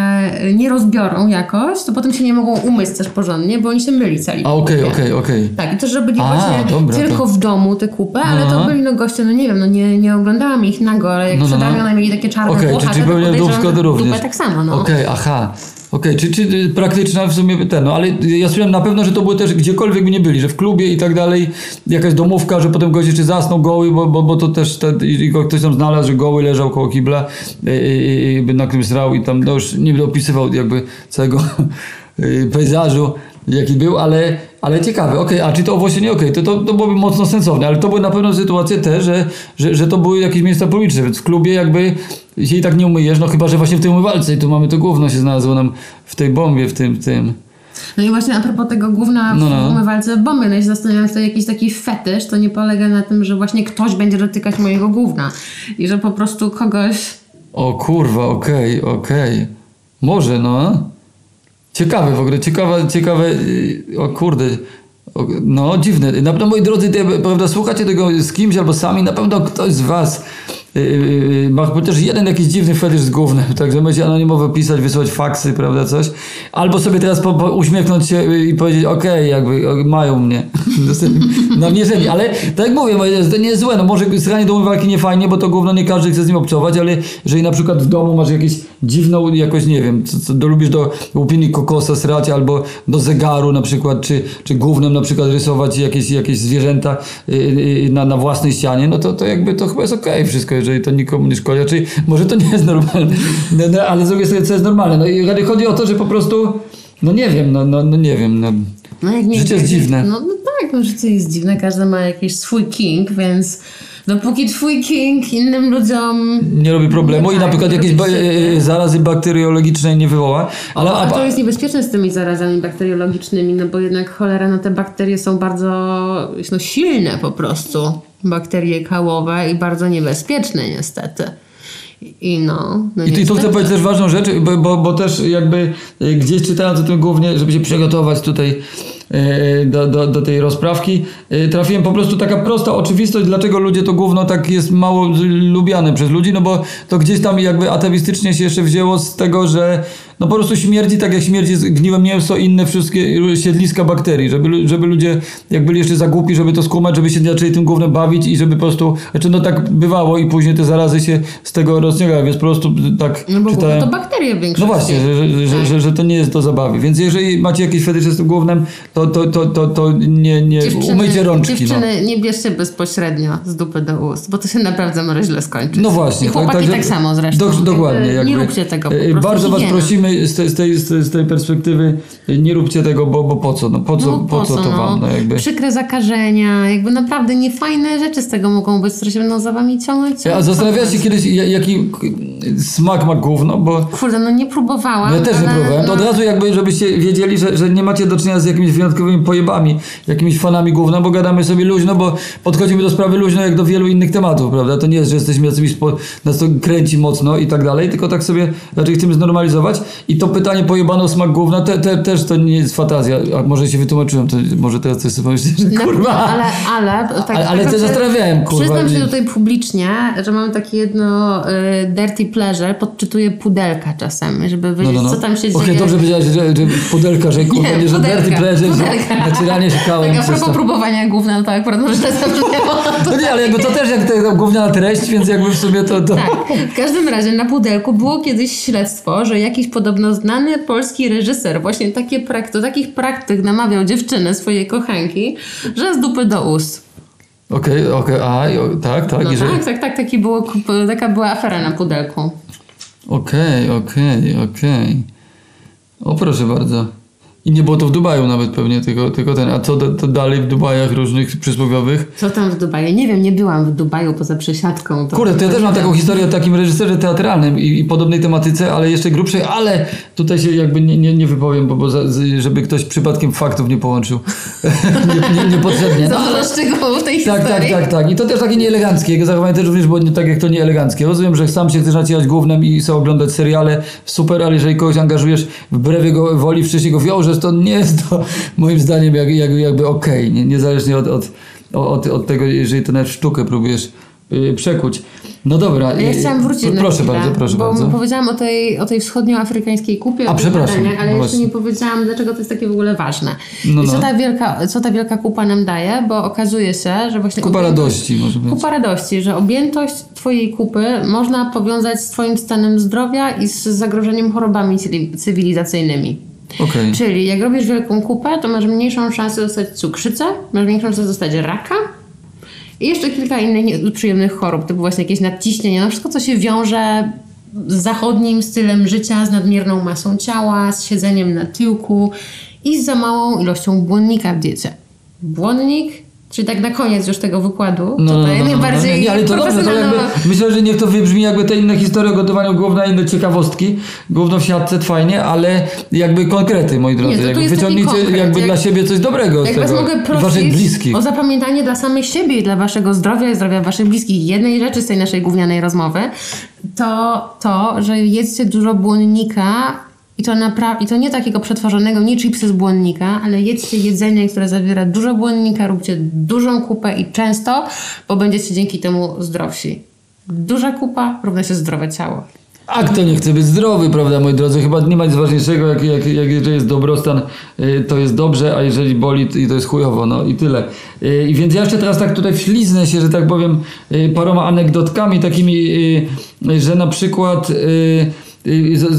nie rozbiorą jakoś, to potem się nie mogą umyć też porządnie, bo oni się myli cali. A okej, okej, okej. Tak, i to, że byli A, właśnie dobra, tylko to- w domu te kupy, ale Aha. to byli no goście, no nie wiem, no nie, nie oglądałam ich nago, ale jak No, no, przed no. mieli takie czarne czy, czy to podejrzewam, dupę tak samo, no. Okej, aha. Okej, czy, czy y, praktyczna w sumie ten, no ale ja słyszałem na pewno, że to było też gdziekolwiek by nie byli, że w klubie i tak dalej, jakaś domówka, że potem gość jeszcze zasnął goły, bo, bo, bo to też te, i go ktoś tam znalazł, że goły leżał koło kibla i, i, i by na którymś srał i tam, no już nie opisywał jakby całego y, pejzażu, jaki był, ale, ale ciekawe, okej, a czy to owocie nie okej, to, to, to byłoby mocno sensowne, ale to były na pewno sytuacje te, że, że, że to były jakieś miejsca publiczne, więc w klubie jakby się i tak nie umyjesz, no chyba, że właśnie w tej umywalce i tu mamy to gówno się znalazło nam w tej bombie, w tym, w tym. No i właśnie a propos tego gówna w No, no. umywalce bomby, no i się zastanawiam, czy to jakiś taki fetysz, to nie polega na tym, że właśnie ktoś będzie dotykać mojego gówna i że po prostu kogoś... O kurwa, okej, okej. Może, no. Ciekawe w ogóle, ciekawe, ciekawe, y, o kurde, no dziwne. Na pewno, moi drodzy, te, prawda, słuchacie tego z kimś albo sami, na pewno ktoś z was y, y, ma chociaż jeden jakiś dziwny fetysz z gównem, także możecie anonimowo pisać, wysłać faksy, prawda, coś. Albo sobie teraz po, po uśmiechnąć się i powiedzieć, okej, jakby o, mają mnie. Namierzeni, ale tak jak mówię, to nie jest złe, no może sranie do umywalki nie fajnie, bo to gówno nie każdy chce z nim obcować, ale jeżeli na przykład w domu masz jakieś dziwną, jakoś nie wiem, co, co do, lubisz do łupiny kokosa srać albo do zegaru na przykład, czy, czy gównem na przykład rysować jakieś, jakieś zwierzęta y, y, na, na własnej ścianie, no to, to jakby to chyba jest okej wszystko, jeżeli to nikomu nie szkodzi, czyli może to nie jest normalne, no, no, ale z drugiej strony co jest normalne, no i chodzi o to, że po prostu, no nie wiem, no, no, no nie wiem, no. No jak nie Życie jest dziwne. No, no tak, no życie jest dziwne, każdy ma jakiś swój king, więc dopóki twój king innym ludziom... nie robi problemu i na przykład nie jakieś ba- krzywdy. e, zarazy bakteriologiczne nie wywoła. Ale, A to jest niebezpieczne z tymi zarazami bakteriologicznymi, no bo jednak cholera, no te bakterie są bardzo no, silne po prostu. Bakterie kałowe i bardzo niebezpieczne niestety. I no, no I tu, tu chcę powiedzieć też ważną rzecz, bo, bo, bo też jakby e, gdzieś czytając o tym głównie, żeby się przygotować tutaj e, do, do, do tej rozprawki, e, trafiłem po prostu taka prosta oczywistość, dlaczego ludzie to gówno tak jest mało lubiane przez ludzi, no bo to gdzieś tam jakby atawistycznie się jeszcze wzięło z tego, że no po prostu śmierdzi tak jak śmierdzi zgniłe mięso i inne wszystkie siedliska bakterii, żeby, żeby ludzie jak byli jeszcze za głupi, żeby to skumać, żeby się zaczęli tym gównem bawić i żeby po prostu, znaczy no tak bywało i później te zarazy się z tego rozciągały, więc po prostu tak No bo czytałem. to bakterie w No większości. właśnie, że, że, że, że, to nie jest do zabawy. Więc jeżeli macie jakieś fetysze z tym głównym, to, to, to, to, to nie, nie umyjcie rączki. No. Dziewczyny, nie bierzcie bezpośrednio z dupy do ust, bo to się naprawdę może źle skończyć. No właśnie. I chłopaki tak, także- samo zresztą. Do, dokładnie. Jakby Nie róbcie tego po e, prostu. Bardzo was prosimy, powiedzmy z tej, z tej, z tej, perspektywy nie róbcie tego, bo, bo po co? No po co, No, po co to wam? No jakby. Przykre zakażenia, jakby naprawdę niefajne rzeczy z tego mogą być, które się będą za wami ciągnąć. A zastanawiasz się kiedyś, ja- jaki smak ma gówno, bo Kurde, no nie próbowałam. ja też nie próbowałem. To no, od razu jakby, żebyście wiedzieli, że, że nie macie do czynienia z jakimiś wyjątkowymi pojebami, jakimiś fanami gówna, bo gadamy sobie luźno, bo podchodzimy do sprawy luźno jak do wielu innych tematów, prawda? To nie jest, że jesteśmy jacyś, spo, nas to kręci mocno i tak dalej, tylko tak sobie raczej chcemy znormalizować. I to pytanie pojebano smak gówna, te, te, też to nie jest fantazja. A może się wytłumaczyłem, to może teraz coś sobie pomyślisz, że na- kurwa. Ale, ale, tak, Ale- ale też przy- zastanawiałem, kurwa, Przyznam się nie- tutaj publicznie, że mam takie jedno y, dirty pleasure, podczytuję pudelka czasem, żeby wiedzieć, No, no, no. co tam się Okej, dzieje. dobrze powiedziałeś, że, że pudelka, że kurwa, nie, że pudelka, dirty pleasure, że pudelka. naturalnie szukałem Tak, a propos to. próbowania gówna, no to akurat może zabrzmiało. No nie, ale jakby to też jak ta gówniana treść, więc jakby w sobie to... to... Tak. W każdym razie na pudelku było kiedyś śledztwo, że jakiś podobno znany polski reżyser właśnie takie prak- do takich praktyk namawiał dziewczyny swojej kochanki, że z dupy do ust. Okej, okej, a, i o- tak, tak, No tak, tak, tak, taki było, taka była afera na pudelku. Okej, okej, okej. O proszę bardzo. I nie było to w Dubaju nawet pewnie, tylko, tylko ten, a co da- to dalej w Dubajach różnych przysłowiowych? Co tam w Dubaju? Nie wiem, nie byłam w Dubaju poza przesiadką. To Kurde, to ja też mam taką historię o takim reżyserze teatralnym i, i podobnej tematyce, ale jeszcze grubszej, ale tutaj się jakby nie, nie, nie wypowiem, bo, bo za, żeby ktoś przypadkiem faktów nie połączył. nie, nie, niepotrzebnie. No, dużo szczegółów w tej Tak, tak, historii. tak, tak. I to też takie nieeleganckie. Jego zachowanie też również było nie tak jak to nieeleganckie. Rozumiem, że sam się chcesz nacierać głównym i sobie oglądać seriale. Super, ale jeżeli kogoś angażujesz wbrew jego woli, wcześniej go wiążesz, to nie jest to moim zdaniem jak, jak, jakby okej. Nie, niezależnie od, od, od, od tego, jeżeli to nawet sztukę próbujesz yy, przekuć. No dobra. Ja yy, chciałam wrócić na Proszę chwilę, bardzo, proszę bo bardzo. powiedziałam o tej, o tej wschodnioafrykańskiej kupie, A, przepraszam, badaniach, ale no jeszcze nie powiedziałam, dlaczego to jest takie w ogóle ważne. No, I co no. ta, wielka, co ta wielka kupa nam daje, bo okazuje się, że właśnie... Kupa objętość- radości może być. Kupa radości, że objętość Twojej kupy można powiązać z Twoim stanem zdrowia i z zagrożeniem chorobami cywilizacyjnymi. Okej. Czyli jak robisz wielką kupę, to masz mniejszą szansę dostać cukrzycę, masz większą szansę dostać raka i jeszcze kilka innych nieprzyjemnych chorób, typu właśnie jakieś nadciśnienie, no wszystko co się wiąże z zachodnim stylem życia, z nadmierną masą ciała, z siedzeniem na tyłku i z za małą ilością błonnika w diecie. Błonnik, czyli tak na koniec już tego wykładu, No, no, tutaj no, no, no, najbardziej nie, ale to dobrze, to jakby, myślę, że niech to wybrzmi jakby te inne historie o gotowaniu główna, inne ciekawostki, główno w siatce, fajnie, ale jakby konkrety, moi drodzy, to tu jakby wyciągnijcie konkret, jakby jak- dla siebie coś dobrego z Jak was tego. mogę i waszych prosić bliskich. o zapamiętanie dla samych siebie i dla waszego zdrowia i zdrowia waszych bliskich. Jednej rzeczy z tej naszej gównianej rozmowy, to to, że jedzcie dużo błonnika i to, napra- i to nie takiego przetworzonego, nie chipsy z błonnika, ale jedzcie jedzenie, które zawiera dużo błonnika, róbcie dużą kupę i często, bo będziecie dzięki temu zdrowsi. Duża kupa równa się zdrowe ciało. A kto nie chce być zdrowy, prawda, moi drodzy? Chyba nie ma nic ważniejszego, jak, jak, jak jeżeli jest dobrostan, y, to jest dobrze, a jeżeli boli, to, to jest chujowo, no i tyle. Y, I więc ja jeszcze teraz tak tutaj wśliznę się, że tak powiem, y, paroma anegdotkami takimi, y, że na przykład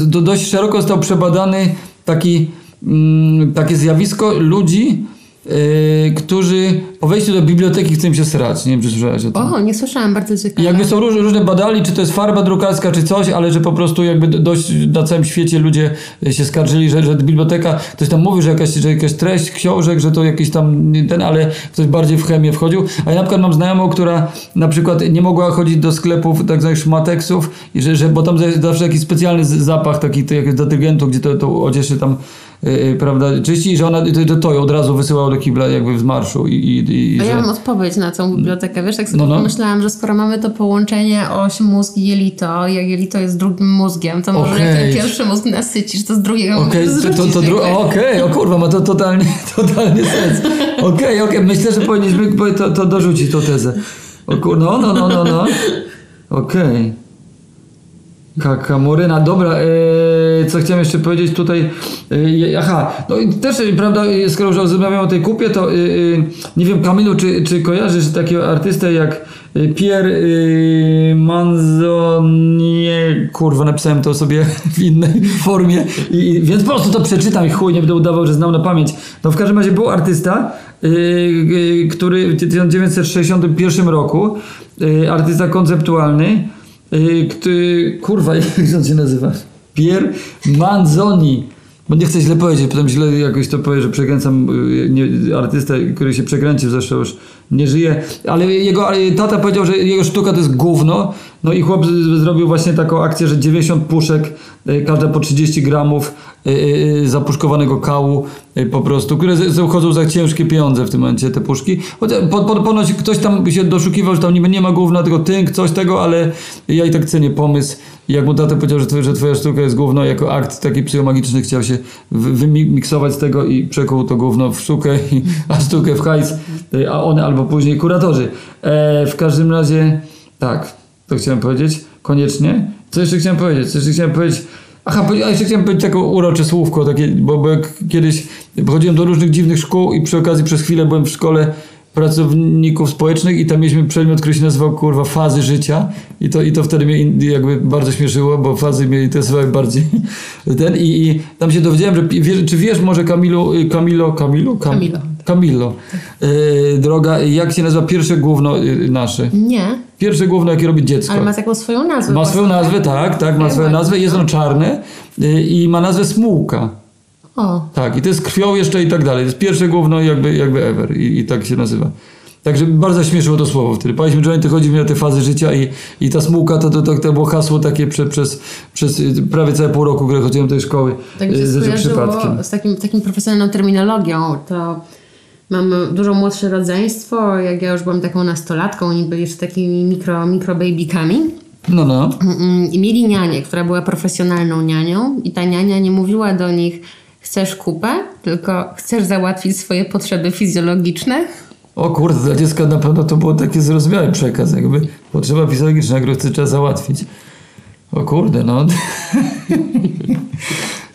dość szeroko został przebadany taki, mm, takie zjawisko ludzi, y, którzy po wejściu do biblioteki chcą się srać. Nie wiem, czy słyszałeś o tym. O, nie słyszałam, bardzo I ciekawe. jakby są różne, różne badali, czy to jest farba drukarska, czy coś, ale że po prostu jakby do- dość na całym świecie ludzie się skarżyli, że, że biblioteka, ktoś tam mówi, że jakaś, że jakaś treść książek, że to jakiś tam ten, ale ktoś bardziej w chemię wchodził. A ja na przykład mam znajomą, która na przykład nie mogła chodzić do sklepów tak zwanych szmateksów, i że, że, bo tam jest zawsze jakiś specjalny zapach taki jakiegoś detergentu, gdzie to, to odzież się tam yy, prawda, czyści i że ona to, to, ją od razu wysyłała do kibla jakby z marszu i, i, i A ja że... mam odpowiedź na tą bibliotekę. Wiesz, tak sobie No, no. pomyślałam, że skoro mamy to połączenie oś mózg jelito, jak jelito jest drugim mózgiem, to może jak Okej. ten pierwszy mózg nasycisz, to z drugiego Okej, możesz to, to, to dru- okej, o kurwa, ma to totalnie, totalnie sens. Okej, okej, myślę, że powinniśmy to, to dorzucić tą tezę. O kur... No, no, no, no, no. Okej. Kakamoryna, dobra, e, co chciałem jeszcze powiedzieć tutaj, e, aha, no i też, prawda, skoro już rozmawiamy o tej kupie, to e, nie wiem, Kamilu, czy, czy kojarzysz takiego artystę jak Pierre e, Manzonier, kurwa, napisałem to sobie w innej formie, i, więc po prostu to przeczytam i chuj, nie będę udawał, że znam na pamięć. No w każdym razie był artysta, który w 1961 roku, e, artysta konceptualny, Yy, który, kurwa, jak on się nazywa? Pier Manzoni. Bo nie chcę źle powiedzieć, potem źle jakoś to powiem, że przekręcam y, nie, artystę, który się przekręcił, zresztą już nie żyje, ale jego tata powiedział, że jego sztuka to jest gówno, no i chłop zrobił właśnie taką akcję, że 90 puszek, y, każda po 30 gramów y, y, zapuszkowanego kału po prostu, które z- z- chodzą za ciężkie pieniądze w tym momencie, te puszki. Chociaż po, po, ponoć ktoś tam się doszukiwał, że tam niby nie ma gówna, tylko tynk, coś tego, ale ja i tak cenię pomysł. Jak mu tata powiedział, że, twoja- że twoja sztuka jest gówno, jako akt taki psychomagiczny chciał się wy- wymiksować z tego i przekuł to gówno w sztukę, a sztukę w hajs, a one albo później kuratorzy. E, w każdym razie, tak, to chciałem powiedzieć, koniecznie. Co jeszcze chciałem powiedzieć? Co jeszcze chciałem powiedzieć? Aha, a jeszcze chciałem powiedzieć takie urocze słówko, takie, bo, bo kiedyś chodziłem do różnych dziwnych szkół i przy okazji przez chwilę byłem w szkole pracowników społecznych i tam mieliśmy przedmiot, który się nazywał kurwa fazy życia i to, i to wtedy mnie jakby bardzo śmieszyło, bo fazy mnie interesowały bardziej ten i, i tam się dowiedziałem, że wiesz, czy wiesz może Kamilu, y, Kamilo, Kamilo? Kam, Kamilo. Kamilo. Y, droga, jak się nazywa pierwsze główno y, nasze? Nie, Pierwsze główno, jakie robi dziecko. ale ma taką swoją nazwę. Ma swoją nazwę, tak, tak, ma swoją nazwę, jest ono czarne y, i ma nazwę Smułka. O, Tak, i to jest krwią jeszcze i tak dalej. To jest pierwsze główno jakby, jakby ever i, i tak się nazywa. Także bardzo śmieszyło to słowo wtedy. Pamiętam, że to chodzi mi o te fazy życia i, i ta smułka to, to, to, to było hasło takie prze, przez, przez prawie całe pół roku, które chodziłem do tej szkoły. tak zresztą skojarzyło z takim, takim profesjonalną terminologią, to mam dużo młodsze rodzeństwo, jak ja już byłam taką nastolatką, oni byli jeszcze takimi mikro, mikro babykami. No, no. I mieli nianię, która była profesjonalną nianią i ta niania nie mówiła do nich chcesz kupę, tylko chcesz załatwić swoje potrzeby fizjologiczne. O kurde, dla dziecka na pewno to było taki zrozumiały przekaz, jakby potrzeba fizjologiczna, którą chce trzeba załatwić. O kurde, no.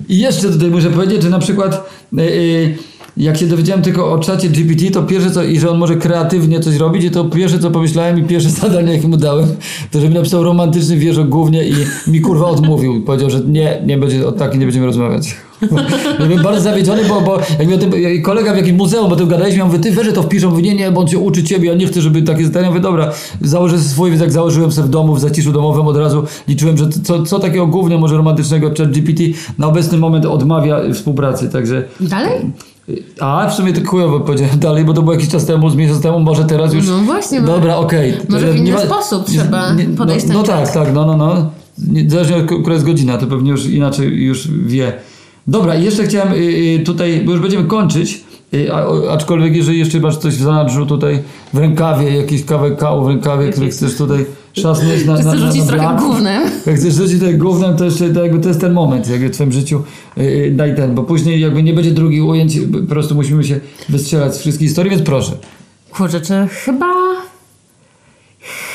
I jeszcze tutaj muszę powiedzieć, że na przykład y, y, jak się dowiedziałem tylko o czacie GPT, to pierwsze co, i że on może kreatywnie coś robić, i to pierwsze co pomyślałem i pierwsze zadanie jakie mu dałem, to żeby napisał romantyczny wiersz o głównie i mi kurwa odmówił. Powiedział, że nie, nie będzie, o taki nie będziemy rozmawiać. Byłem bardzo zawiedziony, bo, bo jak mi o tym, kolega w jakimś muzeum o tym gadaliśmy, ja mówię, ty weź, że to wpiszą, mówię, nie, nie, bo on cię uczy ciebie, ja nie chcę, żeby takie zadania, mówię, dobra, założę swój, więc jak założyłem sobie w domu, w zaciszu domowym od razu liczyłem, że co, co takiego głównie może romantycznego chat GPT na obecny moment odmawia współpracy, także... Dalej? A, w sumie to chujowo powiedziałem dalej, bo to było jakiś czas temu, z miesiąc temu, może teraz już... No właśnie, bo- Dobra, okej. może To w inny ma- sposób trzeba podejść no, ten no tak, czas. tak, no, no, no. Nie- Zależnie od która jest godzina, to pewnie już inaczej już wie. Dobra, jeszcze chciałem y, y, tutaj, bo już będziemy kończyć, y, aczkolwiek jeżeli jeszcze masz coś w zanadrzu tutaj w rękawie, jakiś kawałek kału w rękawie, który chcesz tutaj szasnąć na, na, na, rzucić na trochę gównem. Jak chcesz rzucić tutaj gównem, to jeszcze to jakby to jest ten moment, jakby w twoim życiu y, y, daj ten, bo później jakby nie będzie drugich ujęć, po prostu musimy się wystrzelać z wszystkich historii, więc proszę. Kurczę, czy chyba...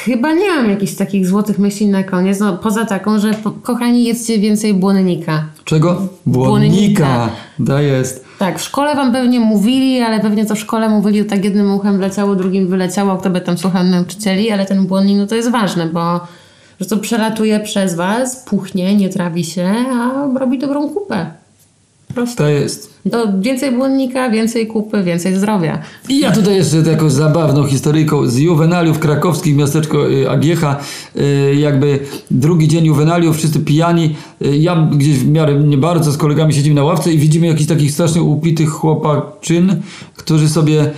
Chyba nie mam jakichś takich złotych myśli na koniec, no poza taką, że po, kochani jedzcie więcej błonnika. Czego? Błonnika. Błonnika. Da jest. Tak, w szkole wam pewnie mówili, ale pewnie to w szkole mówili, tak jednym uchem wleciało, drugim wyleciało, kto by tam słuchał nauczycieli, ale ten błonnik, no to jest ważne, bo że to przelatuje przez was, puchnie, nie trawi się, a robi dobrą kupę. Prosto. Da jest. To więcej błonnika, więcej kupy, więcej zdrowia. I ja tutaj jeszcze taką zabawną historyjką z juwenaliów krakowskich, miasteczko y, Agiecha, y, jakby drugi dzień juwenaliów, wszyscy pijani, y, ja gdzieś w miarę nie bardzo z kolegami siedzimy na ławce i widzimy jakichś takich strasznie upitych chłopaczyn, którzy sobie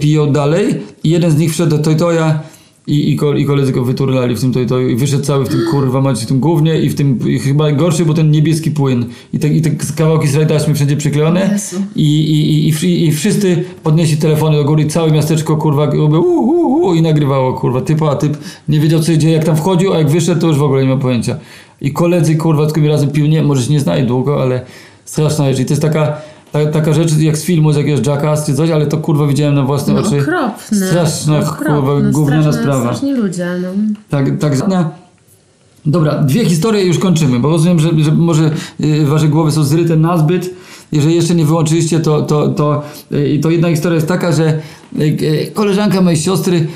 piją dalej i jeden z nich wszedł do Toytoja i, i, ko, i koledzy go wyturlali w tym Toytoju i wyszedł cały w tym kurwa macie w tym głównie i w tym i chyba najgorszy był ten niebieski płyn. I te, i te kawałki z rajtaśmy wszędzie przyklejone. I, i, i, i, wszy- i wszyscy podnieśli telefony do góry, całe miasteczko kurwa robiło u, u, u, i nagrywało kurwa typu, a typ nie wiedział co się dzieje jak tam wchodził, a jak wyszedł to już w ogóle nie ma pojęcia. I koledzy kurwa tylko razem pił, nie, może się nie znali długo, ale straszna rzecz. I to jest taka ta, taka rzecz jak z filmu, z jakiegoś Jackass czy coś, ale to kurwa widziałem na własne No, oczy. okropne. Straszna kurwa okropne, gówniana straszne, sprawa. Straszni ludzie, no. Tak, tak. Na... Dobra, dwie historie już kończymy, bo rozumiem, że, że może y, wasze głowy są zryte nazbyt. Jeżeli jeszcze nie wyłączyliście, to, to, to, y, to jedna historia jest taka, że y, koleżanka mojej siostry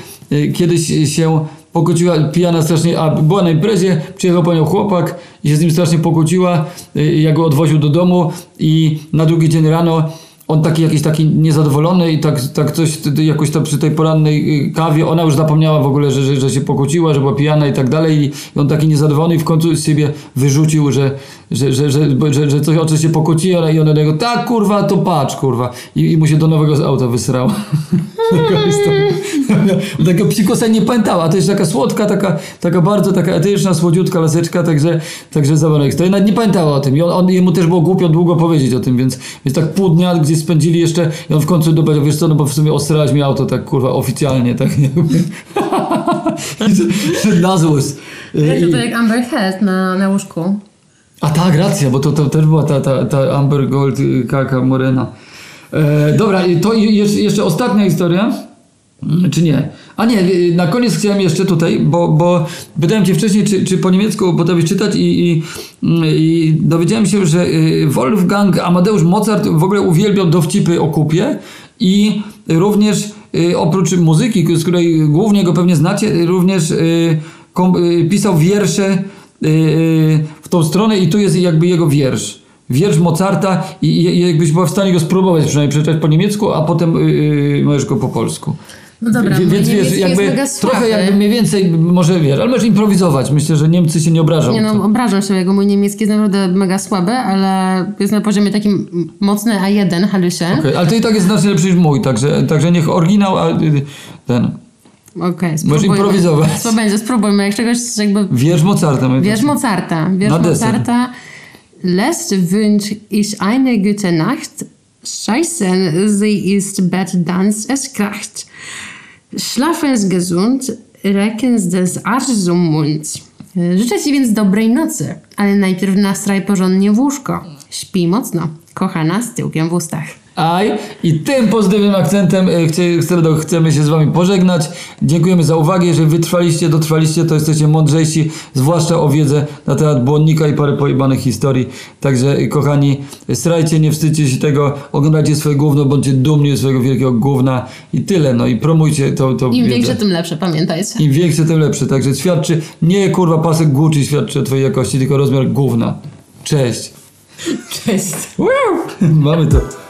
kiedyś się pokłóciła, pijana strasznie, a była na imprezie, przyjechał po nią chłopak i się z nim strasznie pokłóciła, y, jak go odwoził do domu i na drugi dzień rano on taki jakiś taki niezadowolony i tak, tak coś jakoś tam przy tej porannej y, kawie, ona już zapomniała w ogóle, że, że, że się pokłóciła, że była pijana i tak dalej i on taki niezadowolony i w końcu z siebie wyrzucił, że, że, że, że, że, że coś o coś się pokłóci ona- i ona do niego, tak kurwa, to patrz kurwa i, i mu się do nowego auta historia. Taka psikosa nie pamiętała, to jest taka słodka, taka, taka bardzo taka etyczna, słodziutka laseczka, także, także zabanek. To nawet nie pamiętała o tym i on, on, jemu też było głupio długo powiedzieć o tym, więc, więc tak pół dnia gdzieś spędzili jeszcze i on w końcu dowiedział, wiesz co, no bo w sumie ostrzelać mi auto tak kurwa oficjalnie, tak jakby. Na złość. I- to jak Amber Heard na, na łóżku. A tak, racja, bo to, to też była ta, ta, ta Amber Gold y, Kaka Morena. E, dobra, to jeszcze, ostatnia historia. Mm, Czy nie? A nie, y, na koniec chciałem jeszcze tutaj, bo, bo pytałem cię wcześniej, czy, czy po niemiecku potrafisz czytać i, i, mm, i dowiedziałem się, że y, Wolfgang Amadeusz Mozart w ogóle uwielbiał dowcipy o kupie i również oprócz muzyki, z której głównie go pewnie znacie, również pisał wiersze tą stronę i tu jest jakby jego wiersz. Wiersz Mozarta i, i, jakbyś była w stanie go spróbować przynajmniej przeczytać po niemiecku, a potem y, y, możesz go po polsku. No dobra, więc wiesz, jakby trochę jakby mniej więcej może wiesz, ale możesz improwizować. Myślę, że Niemcy się nie obrażą. Nie no, obrażam się jego, mój niemiecki jest naprawdę mega słaby, ale jest na poziomie takim mocny A1, halusie. Okej, ale to i tak jest znacznie lepszy niż mój, także, także niech oryginał, a y, ten. Okej, spróbujmy. improwizować. Co będzie, spróbujmy. Jak czegoś jakby... Wiersz Mozarta. Wiersz Mozarta. Wiersz. Mozarta. Lässt wünsch ich eine gute Nacht. Scheißen, sie ist Bett, dans es kracht. Schlafen Sie gesund, recken Sie des Arsch zum Mund. Życzę Ci więc dobrej nocy, ale najpierw nastraj porządnie w łóżko. Śpi mocno, kochana z tyłkiem w ustach. Aj, i tym pozytywnym akcentem e, chcemy, chcemy się z Wami pożegnać. Dziękujemy za uwagę. Jeżeli wytrwaliście, dotrwaliście, to jesteście mądrzejsi, zwłaszcza o wiedzę na temat błonnika i parę pojebanych historii. Także, e, kochani, strajcie, nie wstydźcie się tego, oglądajcie swoje gówno, bądźcie dumni swojego wielkiego gówna i tyle. No i promujcie to, to Im wiedzę. większe, tym lepsze, pamiętajcie. Im większe, tym lepsze. Także świadczy, nie kurwa pasek Gucci świadczy o Twojej jakości, tylko rozmiar gówna. Cześć. Cześć. Mamy to.